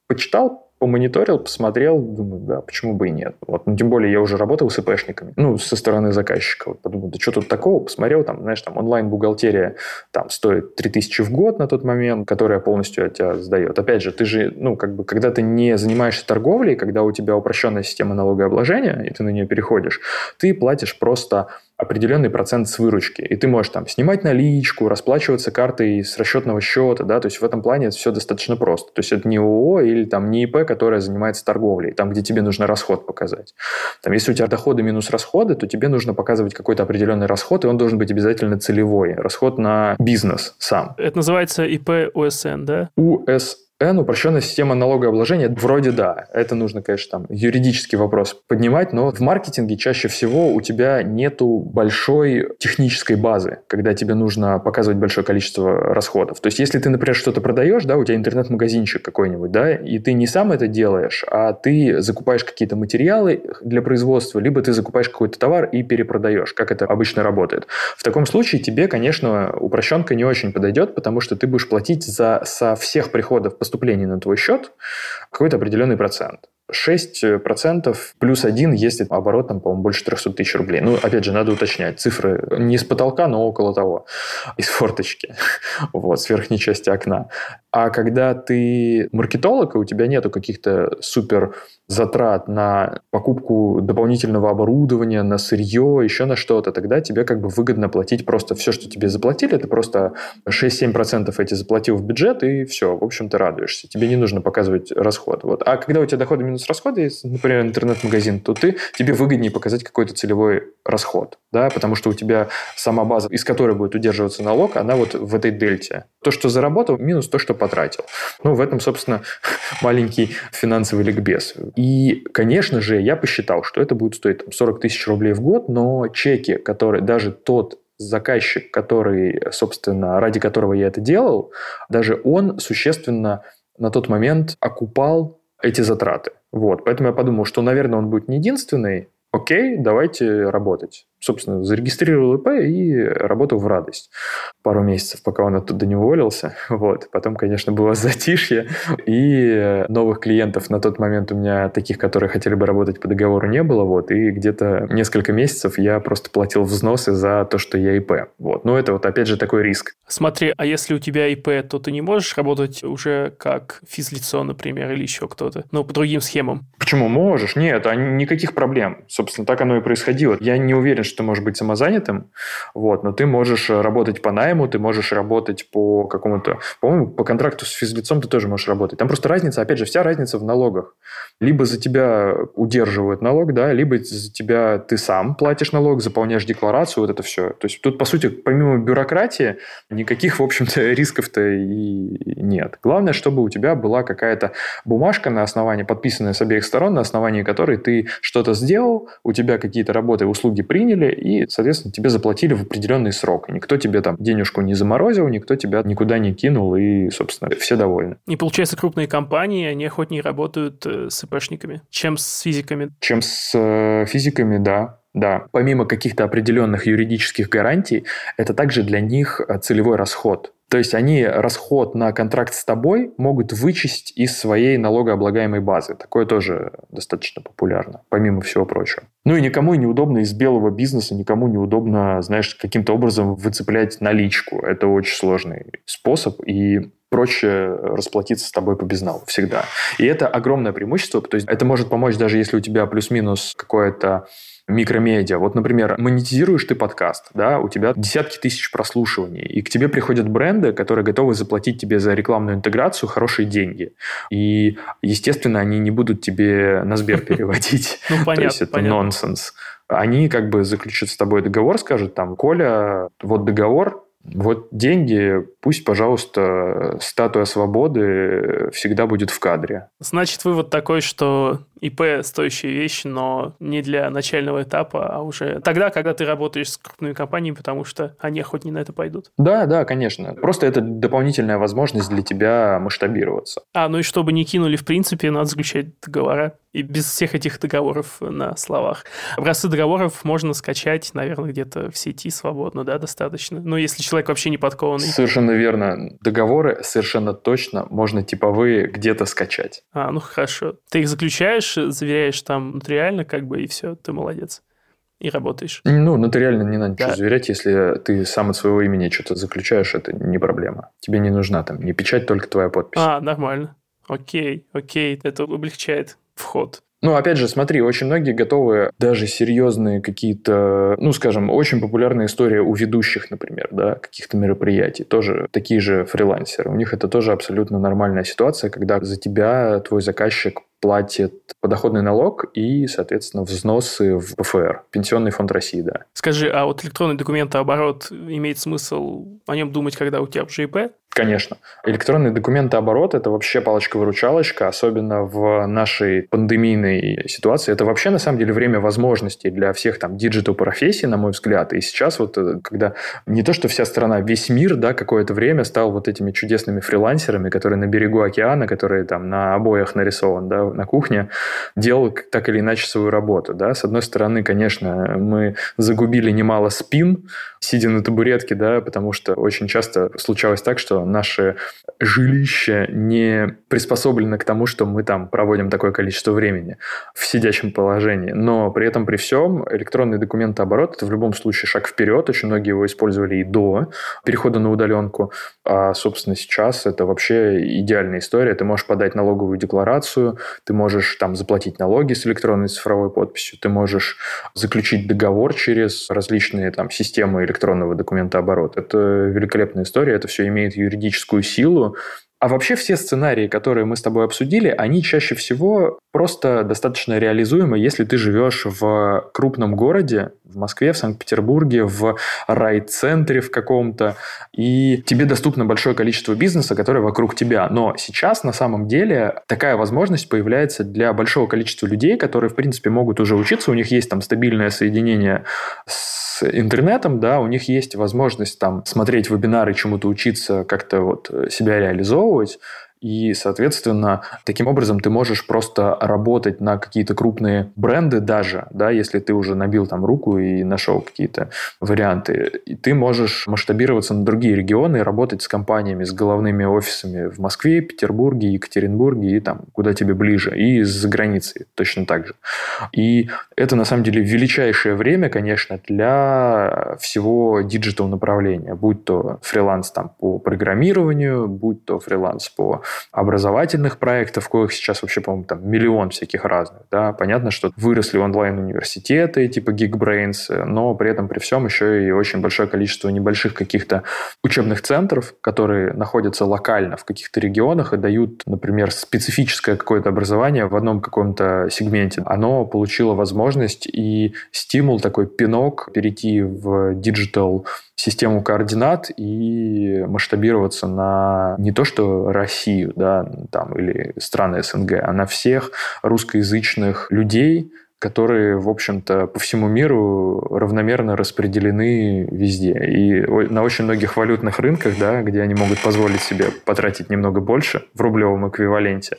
почитал, помониторил, посмотрел, думаю, да, почему бы и нет. Вот, ну, тем более я уже работал с ИПшниками, ну, со стороны заказчика. Вот, подумал, да что тут такого? Посмотрел, там, знаешь, там онлайн-бухгалтерия там стоит 3000 в год на тот момент, которая полностью от тебя сдает. Опять же, ты же, ну, как бы, когда ты не занимаешься торговлей, когда у тебя упрощенная система налогообложения, и ты на нее переходишь, ты платишь просто определенный процент с выручки. И ты можешь там снимать наличку, расплачиваться картой с расчетного счета, да, то есть в этом плане это все достаточно просто. То есть это не ООО или там не ИП, которая занимается торговлей, там, где тебе нужно расход показать. Там, если у тебя доходы минус расходы, то тебе нужно показывать какой-то определенный расход, и он должен быть обязательно целевой. Расход на бизнес сам. Это называется ИП УСН, да? УСН N упрощенная система налогообложения, вроде да. Это нужно, конечно, там юридический вопрос поднимать, но в маркетинге чаще всего у тебя нету большой технической базы, когда тебе нужно показывать большое количество расходов. То есть, если ты, например, что-то продаешь, да, у тебя интернет-магазинчик какой-нибудь, да, и ты не сам это делаешь, а ты закупаешь какие-то материалы для производства, либо ты закупаешь какой-то товар и перепродаешь, как это обычно работает. В таком случае тебе, конечно, упрощенка не очень подойдет, потому что ты будешь платить за со всех приходов поступлений на твой счет какой-то определенный процент. 6% плюс 1, если оборот, там, по-моему, больше 300 тысяч рублей. Ну, опять же, надо уточнять. Цифры не с потолка, но около того. Из форточки. Вот, с верхней части окна. А когда ты маркетолог, и у тебя нету каких-то супер затрат на покупку дополнительного оборудования, на сырье, еще на что-то, тогда тебе как бы выгодно платить просто все, что тебе заплатили, ты просто 6-7% эти заплатил в бюджет, и все, в общем, ты радуешься. Тебе не нужно показывать расход. Вот. А когда у тебя доходы минус расходы, например, интернет-магазин, то ты, тебе выгоднее показать какой-то целевой расход, да, потому что у тебя сама база, из которой будет удерживаться налог, она вот в этой дельте. То, что заработал, минус то, что потратил. Ну, в этом, собственно, маленький финансовый ликбез. И, конечно же, я посчитал, что это будет стоить там, 40 тысяч рублей в год, но чеки, которые даже тот заказчик, который, собственно, ради которого я это делал, даже он существенно на тот момент окупал эти затраты. Вот, поэтому я подумал, что, наверное, он будет не единственный. Окей, давайте работать. Собственно, зарегистрировал ИП и работал в радость. Пару месяцев, пока он оттуда не уволился. Вот. Потом, конечно, было затишье, и новых клиентов на тот момент у меня таких, которые хотели бы работать по договору, не было. Вот. И где-то несколько месяцев я просто платил взносы за то, что я ИП. Вот. Но это вот опять же такой риск. Смотри, а если у тебя ИП, то ты не можешь работать уже как физлицо, например, или еще кто-то, ну, по другим схемам? Почему? Можешь. Нет, а никаких проблем. Собственно, так оно и происходило. Я не уверен, что ты можешь быть самозанятым, вот, но ты можешь работать по найму, ты можешь работать по какому-то... По-моему, по контракту с физлицом ты тоже можешь работать. Там просто разница, опять же, вся разница в налогах. Либо за тебя удерживают налог, да, либо за тебя ты сам платишь налог, заполняешь декларацию, вот это все. То есть тут, по сути, помимо бюрократии, никаких, в общем-то, рисков-то и нет. Главное, чтобы у тебя была какая-то бумажка на основании, подписанная с обеих сторон, на основании которой ты что-то сделал, у тебя какие-то работы, услуги приняли, и, соответственно, тебе заплатили в определенный срок. Никто тебе там денежку не заморозил, никто тебя никуда не кинул, и, собственно, все довольны. И получается, крупные компании, они охотнее работают э, с ИПшниками, чем с физиками. Чем с э, физиками, да. Да, помимо каких-то определенных юридических гарантий, это также для них э, целевой расход. То есть они расход на контракт с тобой могут вычесть из своей налогооблагаемой базы. Такое тоже достаточно популярно, помимо всего прочего. Ну и никому неудобно из белого бизнеса, никому неудобно, знаешь, каким-то образом выцеплять наличку. Это очень сложный способ, и проще расплатиться с тобой по безналу всегда. И это огромное преимущество, то есть это может помочь даже если у тебя плюс-минус какое-то микромедиа. Вот, например, монетизируешь ты подкаст, да, у тебя десятки тысяч прослушиваний, и к тебе приходят бренды, которые готовы заплатить тебе за рекламную интеграцию хорошие деньги. И, естественно, они не будут тебе на Сбер переводить. Ну, понятно, То есть это нонсенс. Они как бы заключат с тобой договор, скажут там, Коля, вот договор, вот деньги, пусть, пожалуйста, статуя свободы всегда будет в кадре. Значит, вывод такой, что ИП стоящая вещь, но не для начального этапа, а уже тогда, когда ты работаешь с крупными компаниями, потому что они охотнее на это пойдут. Да, да, конечно. Просто это дополнительная возможность для тебя масштабироваться. А, ну и чтобы не кинули, в принципе, надо заключать договора. И без всех этих договоров на словах. Образцы договоров можно скачать, наверное, где-то в сети свободно, да, достаточно. Ну, если человек вообще не подкованный. Совершенно верно. Договоры совершенно точно можно типовые где-то скачать. А, ну хорошо. Ты их заключаешь, заверяешь там нотариально, как бы, и все, ты молодец. И работаешь. Ну, нотариально не надо да. ничего заверять, если ты сам от своего имени что-то заключаешь, это не проблема. Тебе не нужна там не печать, только твоя подпись. А, нормально. Окей, окей, это облегчает вход. Ну, опять же, смотри, очень многие готовы даже серьезные какие-то, ну, скажем, очень популярная история у ведущих, например, да, каких-то мероприятий, тоже такие же фрилансеры. У них это тоже абсолютно нормальная ситуация, когда за тебя твой заказчик платит подоходный налог и, соответственно, взносы в ПФР, Пенсионный фонд России, да. Скажи, а вот электронный документооборот имеет смысл о нем думать, когда у тебя уже ИП? Конечно. Электронный документооборот – это вообще палочка-выручалочка, особенно в нашей пандемийной ситуации. Это вообще, на самом деле, время возможностей для всех там диджитал-профессий, на мой взгляд. И сейчас вот, э, когда не то, что вся страна, весь мир, да, какое-то время стал вот этими чудесными фрилансерами, которые на берегу океана, которые там на обоях нарисован, да, на кухне, делал так или иначе свою работу, да. С одной стороны, конечно, мы загубили немало спин, сидя на табуретке, да, потому что очень часто случалось так, что наше жилище не приспособлено к тому, что мы там проводим такое количество времени в сидячем положении. Но при этом, при всем, электронный документооборот – это в любом случае шаг вперед. Очень многие его использовали и до перехода на удаленку. А, собственно, сейчас это вообще идеальная история. Ты можешь подать налоговую декларацию, ты можешь там заплатить налоги с электронной цифровой подписью, ты можешь заключить договор через различные там системы электронного документа оборота. Это великолепная история, это все имеет юридическую силу, а вообще все сценарии, которые мы с тобой обсудили, они чаще всего просто достаточно реализуемы, если ты живешь в крупном городе, в Москве, в Санкт-Петербурге, в райцентре в каком-то, и тебе доступно большое количество бизнеса, которое вокруг тебя. Но сейчас на самом деле такая возможность появляется для большого количества людей, которые, в принципе, могут уже учиться, у них есть там стабильное соединение с интернетом, да, у них есть возможность там смотреть вебинары, чему-то учиться, как-то вот себя реализовывать. И, соответственно, таким образом ты можешь просто работать на какие-то крупные бренды даже, да, если ты уже набил там руку и нашел какие-то варианты. И ты можешь масштабироваться на другие регионы и работать с компаниями, с головными офисами в Москве, Петербурге, Екатеринбурге и там, куда тебе ближе, и за границей точно так же. И это, на самом деле, величайшее время, конечно, для всего диджитал направления, будь то фриланс там по программированию, будь то фриланс по образовательных проектов, коих сейчас вообще, по-моему, там миллион всяких разных. Да? Понятно, что выросли онлайн-университеты типа Geekbrains, но при этом при всем еще и очень большое количество небольших каких-то учебных центров, которые находятся локально в каких-то регионах и дают, например, специфическое какое-то образование в одном каком-то сегменте. Оно получило возможность и стимул, такой пинок перейти в диджитал систему координат и масштабироваться на не то что Россию, да, там, или страны СНГ, а на всех русскоязычных людей, которые, в общем-то, по всему миру равномерно распределены везде. И на очень многих валютных рынках, да, где они могут позволить себе потратить немного больше в рублевом эквиваленте,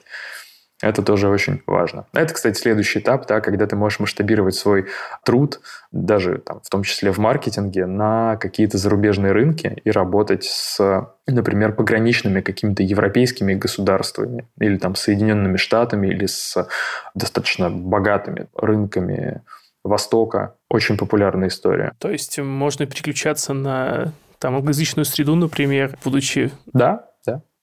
это тоже очень важно. Это, кстати, следующий этап, да, когда ты можешь масштабировать свой труд, даже там, в том числе в маркетинге, на какие-то зарубежные рынки и работать с, например, пограничными какими-то европейскими государствами или там Соединенными Штатами или с достаточно богатыми рынками Востока. Очень популярная история. То есть можно переключаться на там англоязычную среду, например, будучи... Да,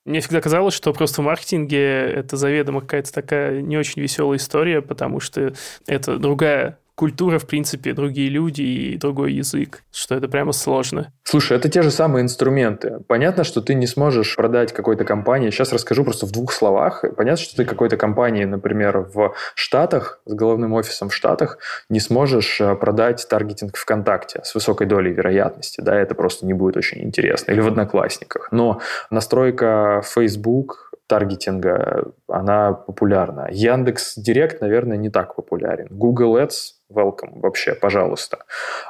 мне всегда казалось, что просто в маркетинге это заведомо какая-то такая не очень веселая история, потому что это другая культура, в принципе, другие люди и другой язык, что это прямо сложно. Слушай, это те же самые инструменты. Понятно, что ты не сможешь продать какой-то компании. Сейчас расскажу просто в двух словах. Понятно, что ты какой-то компании, например, в Штатах, с головным офисом в Штатах, не сможешь э, продать таргетинг ВКонтакте с высокой долей вероятности. Да, это просто не будет очень интересно. Или в Одноклассниках. Но настройка Facebook, таргетинга, она популярна. Яндекс Директ, наверное, не так популярен. Google Ads welcome вообще, пожалуйста.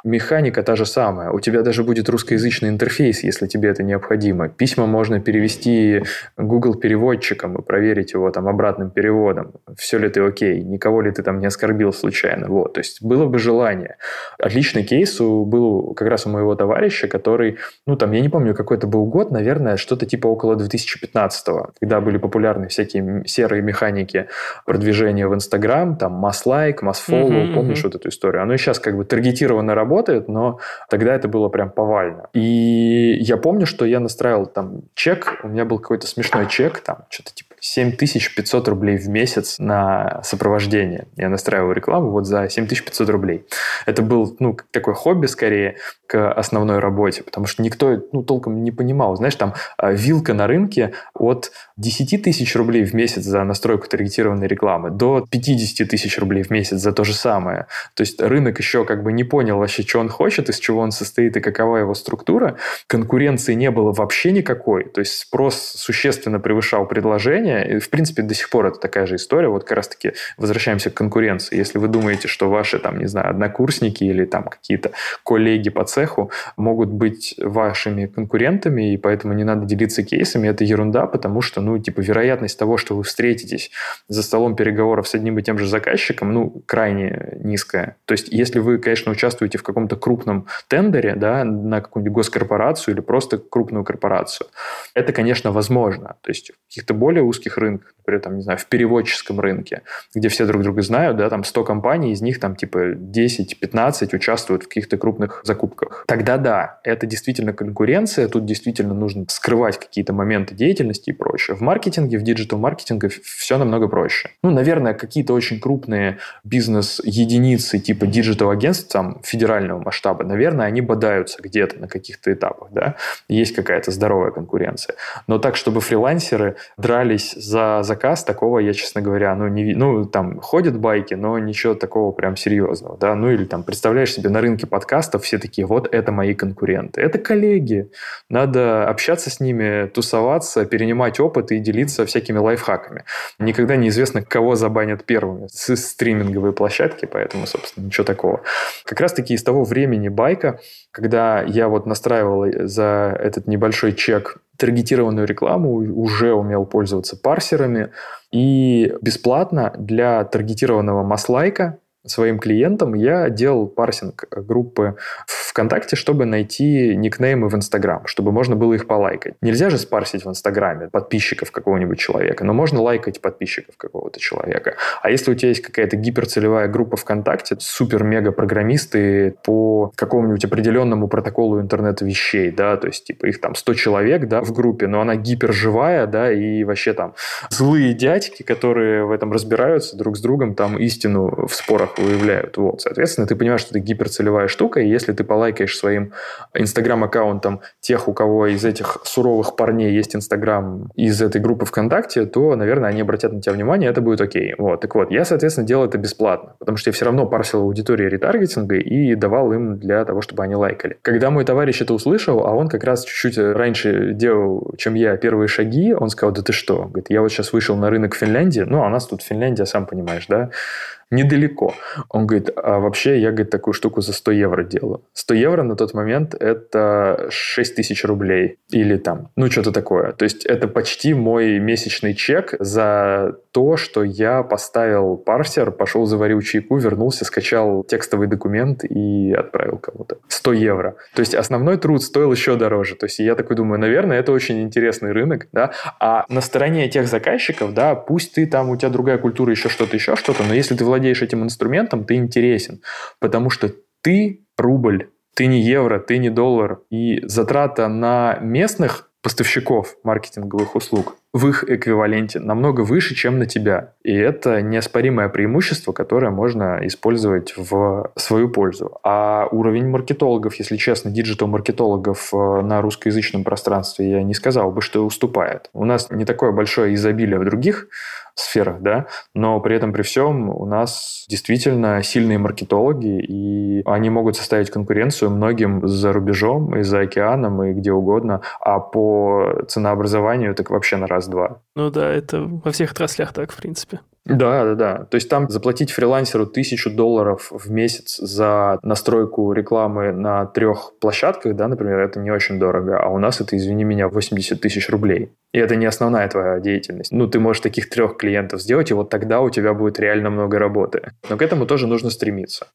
Механика та же самая. У тебя даже будет русскоязычный интерфейс, если тебе это необходимо. Письма можно перевести Google переводчиком и проверить его там обратным переводом. Все ли ты окей, никого ли ты там не оскорбил случайно. Вот. То есть было бы желание. Отличный кейс был как раз у моего товарища, который, ну там, я не помню, какой это был год, наверное, что-то типа около 2015 когда были популярны всякие серые механики продвижения в Инстаграм, там масс-лайк, масс-фоллоу, mm-hmm, помнишь, вот эту историю. Оно и сейчас как бы таргетированно работает, но тогда это было прям повально. И я помню, что я настраивал там чек, у меня был какой-то смешной чек, там что-то типа 7500 рублей в месяц на сопровождение. Я настраивал рекламу вот за 7500 рублей. Это был, ну, такой хобби скорее к основной работе, потому что никто, ну, толком не понимал. Знаешь, там а, вилка на рынке от 10 тысяч рублей в месяц за настройку таргетированной рекламы до 50 тысяч рублей в месяц за то же самое. То есть рынок еще как бы не понял вообще, что он хочет, из чего он состоит и какова его структура. Конкуренции не было вообще никакой. То есть спрос существенно превышал предложение. И, в принципе, до сих пор это такая же история. Вот как раз-таки возвращаемся к конкуренции. Если вы думаете, что ваши, там, не знаю, однокурсники или там какие-то коллеги по цеху могут быть вашими конкурентами, и поэтому не надо делиться кейсами, это ерунда, потому что, ну, типа, вероятность того, что вы встретитесь за столом переговоров с одним и тем же заказчиком, ну, крайне низкая. То есть, если вы, конечно, участвуете в каком-то крупном тендере, да, на какую-нибудь госкорпорацию или просто крупную корпорацию, это, конечно, возможно. То есть, в каких-то более узких рынках, например, там, не знаю, в переводческом рынке, где все друг друга знают, да, там 100 компаний, из них там типа 10-15 участвуют в каких-то крупных закупках. Тогда да, это действительно конкуренция, тут действительно нужно скрывать какие-то моменты деятельности и прочее. В маркетинге, в диджитал-маркетинге все намного проще. Ну, наверное, какие-то очень крупные бизнес-единицы, единицы типа диджитал-агентств там, федерального масштаба, наверное, они бодаются где-то на каких-то этапах, да, есть какая-то здоровая конкуренция. Но так, чтобы фрилансеры дрались за заказ, такого я, честно говоря, ну, не Ну, там ходят байки, но ничего такого прям серьезного, да, ну, или там, представляешь себе, на рынке подкастов все такие, вот это мои конкуренты. Это коллеги, надо общаться с ними, тусоваться, перенимать опыт и делиться всякими лайфхаками. Никогда неизвестно, кого забанят первыми с стриминговые площадки, поэтому собственно, ничего такого. Как раз-таки из того времени байка, когда я вот настраивал за этот небольшой чек таргетированную рекламу, уже умел пользоваться парсерами. И бесплатно для таргетированного маслайка своим клиентам я делал парсинг группы ВКонтакте, чтобы найти никнеймы в Инстаграм, чтобы можно было их полайкать. Нельзя же спарсить в Инстаграме подписчиков какого-нибудь человека, но можно лайкать подписчиков какого-то человека. А если у тебя есть какая-то гиперцелевая группа ВКонтакте, супер-мега-программисты по какому-нибудь определенному протоколу интернета вещей, да, то есть типа их там 100 человек, да, в группе, но она гиперживая, да, и вообще там злые дядьки, которые в этом разбираются друг с другом, там истину в спорах выявляют. Вот. Соответственно, ты понимаешь, что это гиперцелевая штука, и если ты полайкаешь своим инстаграм-аккаунтом тех, у кого из этих суровых парней есть инстаграм из этой группы ВКонтакте, то, наверное, они обратят на тебя внимание, это будет окей. Вот. Так вот, я, соответственно, делал это бесплатно, потому что я все равно парсил аудиторию ретаргетинга и давал им для того, чтобы они лайкали. Когда мой товарищ это услышал, а он как раз чуть-чуть раньше делал, чем я, первые шаги, он сказал, да ты что? Говорит, я вот сейчас вышел на рынок Финляндии, ну, а у нас тут Финляндия, сам понимаешь, да? Недалеко. Он говорит, а вообще я, говорит, такую штуку за 100 евро делаю. 100 евро на тот момент это 6 тысяч рублей или там, ну что-то такое. То есть это почти мой месячный чек за то, что я поставил парсер, пошел заварил чайку, вернулся, скачал текстовый документ и отправил кому-то. 100 евро. То есть основной труд стоил еще дороже. То есть я такой думаю, наверное, это очень интересный рынок, да, а на стороне тех заказчиков, да, пусть ты там, у тебя другая культура, еще что-то, еще что-то, но если ты владеешь этим инструментом, ты интересен, потому что ты рубль, ты не евро, ты не доллар, и затрата на местных поставщиков маркетинговых услуг в их эквиваленте намного выше, чем на тебя. И это неоспоримое преимущество, которое можно использовать в свою пользу. А уровень маркетологов, если честно, диджитал-маркетологов э, на русскоязычном пространстве, я не сказал бы, что уступает. У нас не такое большое изобилие в других сферах, да, но при этом при всем у нас действительно сильные маркетологи, и они могут составить конкуренцию многим за рубежом и за океаном и где угодно, а по ценообразованию так вообще на раз-два. Ну да, это во всех отраслях так, в принципе. Да, да, да. То есть там заплатить фрилансеру тысячу долларов в месяц за настройку рекламы на трех площадках, да, например, это не очень дорого, а у нас это, извини меня, 80 тысяч рублей. И это не основная твоя деятельность. Ну, ты можешь таких трех клиентов сделать, и вот тогда у тебя будет реально много работы. Но к этому тоже нужно стремиться.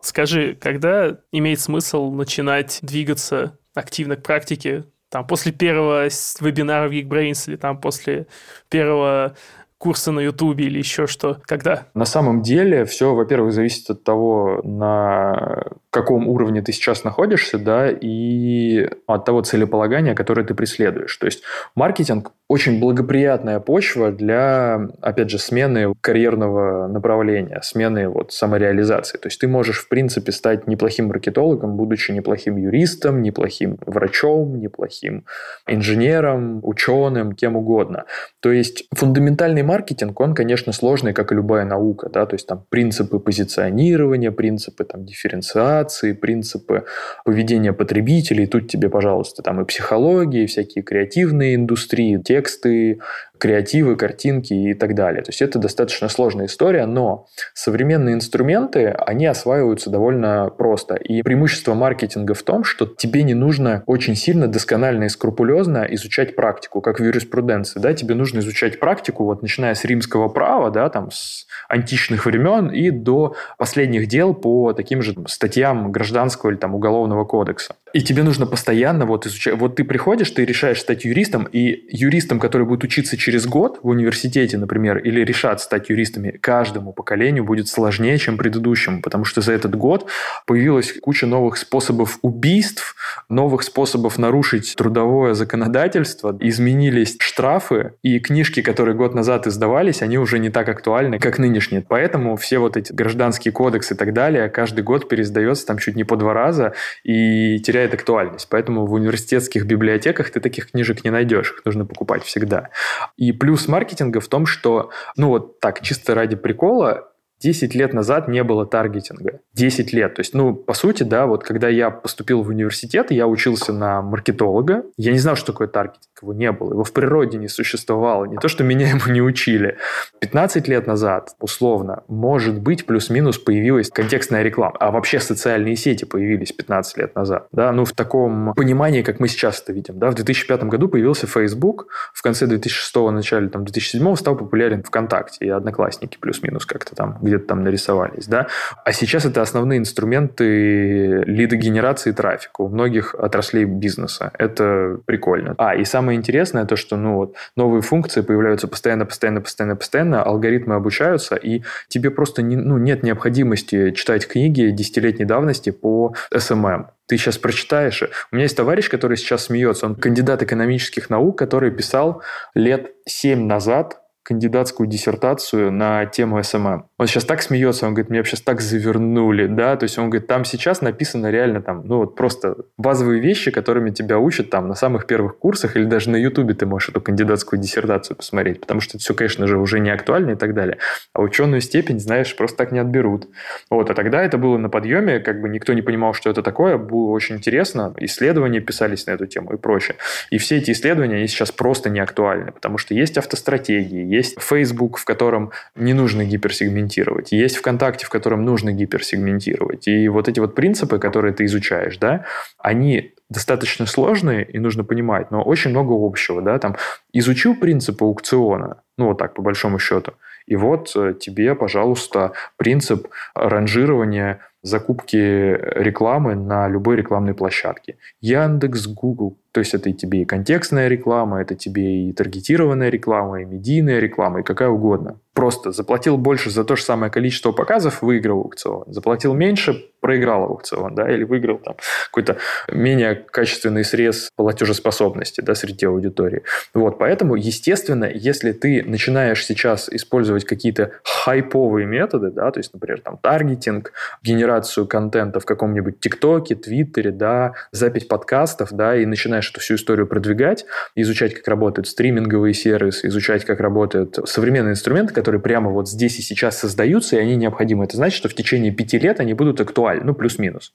Скажи, когда имеет смысл начинать двигаться активно к практике там после первого вебинара в Geekbrains или там после первого курса на Ютубе или еще что? Когда? На самом деле все, во-первых, зависит от того, на каком уровне ты сейчас находишься, да, и от того целеполагания, которое ты преследуешь. То есть маркетинг очень благоприятная почва для, опять же, смены карьерного направления, смены вот самореализации. То есть ты можешь, в принципе, стать неплохим маркетологом, будучи неплохим юристом, неплохим врачом, неплохим инженером, ученым, кем угодно. То есть фундаментальный маркетинг, он, конечно, сложный, как и любая наука, да, то есть там принципы позиционирования, принципы там дифференциации, принципы поведения потребителей, тут тебе, пожалуйста, там и психология, и всякие креативные индустрии, те тексты, креативы, картинки и так далее. То есть это достаточно сложная история, но современные инструменты, они осваиваются довольно просто. И преимущество маркетинга в том, что тебе не нужно очень сильно, досконально и скрупулезно изучать практику, как в юриспруденции. Да? Тебе нужно изучать практику, вот начиная с римского права, да, там, с античных времен и до последних дел по таким же статьям гражданского или там уголовного кодекса. И тебе нужно постоянно вот изучать. Вот ты приходишь, ты решаешь стать юристом, и юристом, который будет учиться через год в университете, например, или решат стать юристами, каждому поколению будет сложнее, чем предыдущему, потому что за этот год появилась куча новых способов убийств, новых способов нарушить трудовое законодательство, изменились штрафы, и книжки, которые год назад издавались, они уже не так актуальны, как нынешние. Поэтому все вот эти гражданские кодексы и так далее каждый год пересдается там чуть не по два раза и теряет актуальность. Поэтому в университетских библиотеках ты таких книжек не найдешь, их нужно покупать всегда. И плюс маркетинга в том, что, ну вот так, чисто ради прикола, 10 лет назад не было таргетинга. 10 лет. То есть, ну, по сути, да, вот когда я поступил в университет, я учился на маркетолога, я не знал, что такое таргетинг, его не было, его в природе не существовало, не то, что меня ему не учили. 15 лет назад, условно, может быть, плюс-минус появилась контекстная реклама, а вообще социальные сети появились 15 лет назад, да, ну, в таком понимании, как мы сейчас это видим, да, в 2005 году появился Facebook, в конце 2006 начале там 2007 стал популярен ВКонтакте и Одноклассники плюс-минус как-то там где-то там нарисовались, да. А сейчас это основные инструменты лидогенерации трафика у многих отраслей бизнеса. Это прикольно. А, и самое интересное то, что, ну, вот, новые функции появляются постоянно, постоянно, постоянно, постоянно, алгоритмы обучаются, и тебе просто не, ну, нет необходимости читать книги десятилетней давности по SMM ты сейчас прочитаешь. У меня есть товарищ, который сейчас смеется. Он кандидат экономических наук, который писал лет семь назад кандидатскую диссертацию на тему СММ. Он сейчас так смеется, он говорит, меня сейчас так завернули, да, то есть он говорит, там сейчас написано реально там, ну вот просто базовые вещи, которыми тебя учат там на самых первых курсах или даже на Ютубе ты можешь эту кандидатскую диссертацию посмотреть, потому что это все, конечно же, уже не актуально и так далее. А ученую степень, знаешь, просто так не отберут. Вот, а тогда это было на подъеме, как бы никто не понимал, что это такое, было очень интересно, исследования писались на эту тему и прочее. И все эти исследования, они сейчас просто не актуальны, потому что есть автостратегии, есть Facebook, в котором не нужно гиперсегментировать. Есть ВКонтакте, в котором нужно гиперсегментировать. И вот эти вот принципы, которые ты изучаешь, да, они достаточно сложные, и нужно понимать, но очень много общего, да, там, изучил принципы аукциона, ну, вот так, по большому счету, и вот э, тебе, пожалуйста, принцип ранжирования закупки рекламы на любой рекламной площадке. Яндекс, Google, то есть это и тебе и контекстная реклама, это тебе и таргетированная реклама, и медийная реклама, и какая угодно. Просто заплатил больше за то же самое количество показов, выиграл аукцион. Заплатил меньше, проиграл аукцион, да, или выиграл там какой-то менее качественный срез платежеспособности, да, среди аудитории. Вот, поэтому, естественно, если ты начинаешь сейчас использовать какие-то хайповые методы, да, то есть, например, там, таргетинг, генерацию контента в каком-нибудь ТикТоке, Твиттере, да, запись подкастов, да, и начинаешь эту всю историю продвигать, изучать, как работают стриминговые сервисы, изучать, как работают современные инструменты, которые прямо вот здесь и сейчас создаются, и они необходимы. Это значит, что в течение пяти лет они будут актуальны, ну, плюс-минус.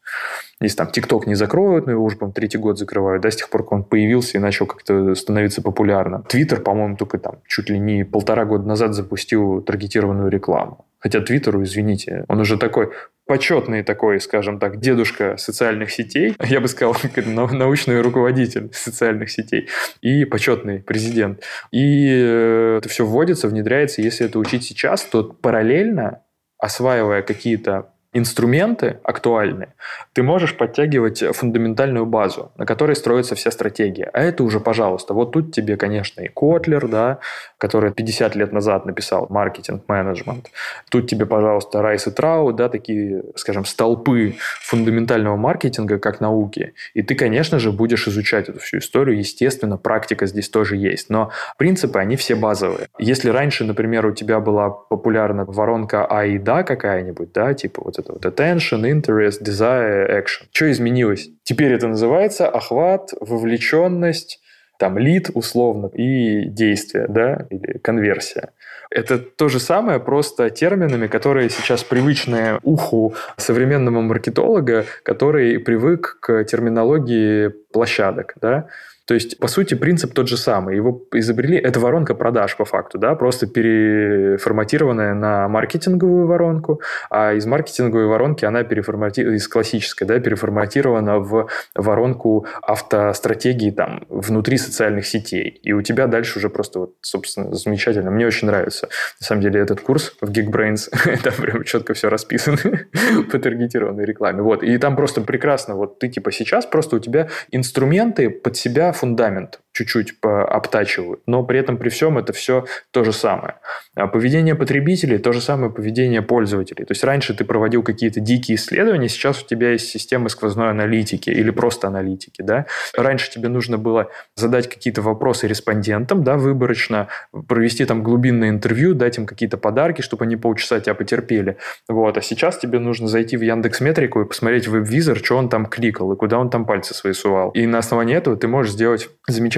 Если там ТикТок не закроют, ну, его уже, по-моему, третий год закрывают, да, с тех пор, как он появился и начал как-то становиться популярным. Твиттер, по-моему, только там чуть ли не полтора года назад запустил таргетированную рекламу. Хотя Твиттеру, извините, он уже такой почетный такой, скажем так, дедушка социальных сетей, я бы сказал, научный руководитель социальных сетей и почетный президент. И э, это все вводится, внедряется. Если это учить сейчас, то параллельно, осваивая какие-то инструменты актуальные, ты можешь подтягивать фундаментальную базу, на которой строится вся стратегия. А это уже, пожалуйста, вот тут тебе, конечно, и Котлер, да, который 50 лет назад написал маркетинг-менеджмент. Тут тебе, пожалуйста, Райс и Трау, да, такие, скажем, столпы фундаментального маркетинга как науки. И ты, конечно же, будешь изучать эту всю историю. Естественно, практика здесь тоже есть. Но принципы, они все базовые. Если раньше, например, у тебя была популярна воронка AIDA какая-нибудь, да, типа вот это вот attention, interest, desire, action. Что изменилось? Теперь это называется охват, вовлеченность, там лид условно и действие, да, или конверсия. Это то же самое, просто терминами, которые сейчас привычны уху современного маркетолога, который привык к терминологии площадок, да. То есть, по сути, принцип тот же самый. Его изобрели, это воронка продаж по факту, да, просто переформатированная на маркетинговую воронку, а из маркетинговой воронки она переформатирована, из классической, да, переформатирована в воронку автостратегии там внутри социальных сетей. И у тебя дальше уже просто вот, собственно, замечательно. Мне очень нравится. На самом деле этот курс в Geekbrains, там прям четко все расписано по таргетированной рекламе. Вот. И там просто прекрасно. Вот ты типа сейчас просто у тебя инструменты под себя фундамент чуть-чуть обтачивают, но при этом при всем это все то же самое. А поведение потребителей – то же самое поведение пользователей. То есть раньше ты проводил какие-то дикие исследования, сейчас у тебя есть система сквозной аналитики или просто аналитики. Да? Раньше тебе нужно было задать какие-то вопросы респондентам, да, выборочно, провести там глубинное интервью, дать им какие-то подарки, чтобы они полчаса тебя потерпели. Вот. А сейчас тебе нужно зайти в Яндекс Метрику и посмотреть веб-визор, что он там кликал и куда он там пальцы свои сувал. И на основании этого ты можешь сделать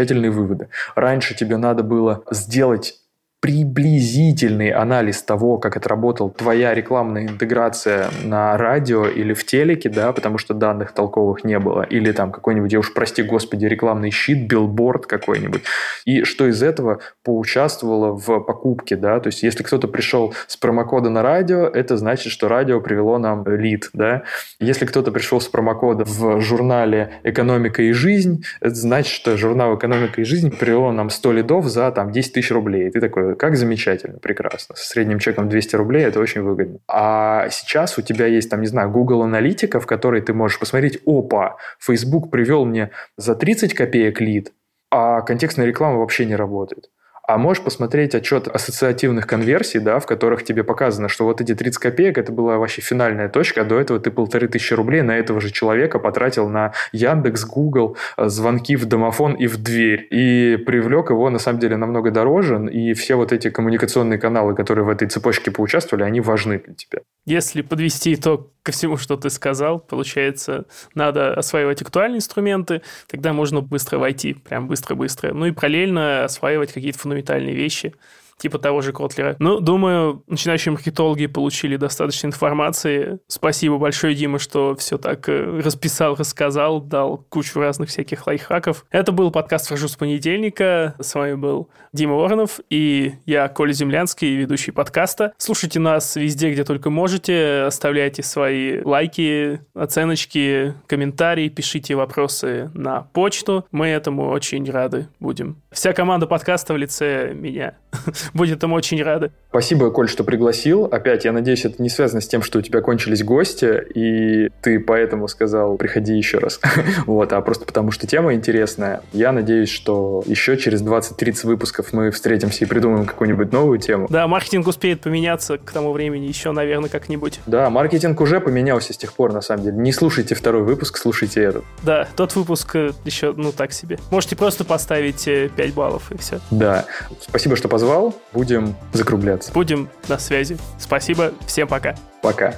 замечательные выводы. Раньше тебе надо было сделать приблизительный анализ того, как отработал твоя рекламная интеграция на радио или в телеке, да, потому что данных толковых не было, или там какой-нибудь, я уж прости господи, рекламный щит, билборд какой-нибудь, и что из этого поучаствовало в покупке, да, то есть если кто-то пришел с промокода на радио, это значит, что радио привело нам лид, да, если кто-то пришел с промокода в журнале «Экономика и жизнь», это значит, что журнал «Экономика и жизнь» привело нам 100 лидов за там 10 тысяч рублей. И ты такой, как замечательно, прекрасно. Со средним чеком 200 рублей это очень выгодно. А сейчас у тебя есть там, не знаю, Google Аналитика, в которой ты можешь посмотреть, опа, Facebook привел мне за 30 копеек лид, а контекстная реклама вообще не работает. А можешь посмотреть отчет ассоциативных конверсий, да, в которых тебе показано, что вот эти 30 копеек, это была вообще финальная точка, а до этого ты полторы тысячи рублей на этого же человека потратил на Яндекс, Google, э, звонки в домофон и в дверь. И привлек его, на самом деле, намного дороже, и все вот эти коммуникационные каналы, которые в этой цепочке поучаствовали, они важны для тебя. Если подвести итог ко всему, что ты сказал, получается, надо осваивать актуальные инструменты, тогда можно быстро войти, прям быстро-быстро. Ну и параллельно осваивать какие-то фундаментальные вещи – типа того же Котлера. Ну, думаю, начинающие маркетологи получили достаточно информации. Спасибо большое, Дима, что все так э, расписал, рассказал, дал кучу разных всяких лайфхаков. Это был подкаст «Вхожу с понедельника». С вами был Дима Воронов и я, Коля Землянский, ведущий подкаста. Слушайте нас везде, где только можете. Оставляйте свои лайки, оценочки, комментарии, пишите вопросы на почту. Мы этому очень рады будем. Вся команда подкаста в лице меня будет им очень рады. Спасибо, Коль, что пригласил. Опять, я надеюсь, это не связано с тем, что у тебя кончились гости, и ты поэтому сказал, приходи еще раз. вот, а просто потому, что тема интересная. Я надеюсь, что еще через 20-30 выпусков мы встретимся и придумаем какую-нибудь новую тему. Да, маркетинг успеет поменяться к тому времени еще, наверное, как-нибудь. Да, маркетинг уже поменялся с тех пор, на самом деле. Не слушайте второй выпуск, слушайте этот. Да, тот выпуск э, еще, ну, так себе. Можете просто поставить 5 э, баллов, и все. Да. Спасибо, что позвал. Будем закругляться. Будем на связи. Спасибо. Всем пока. Пока.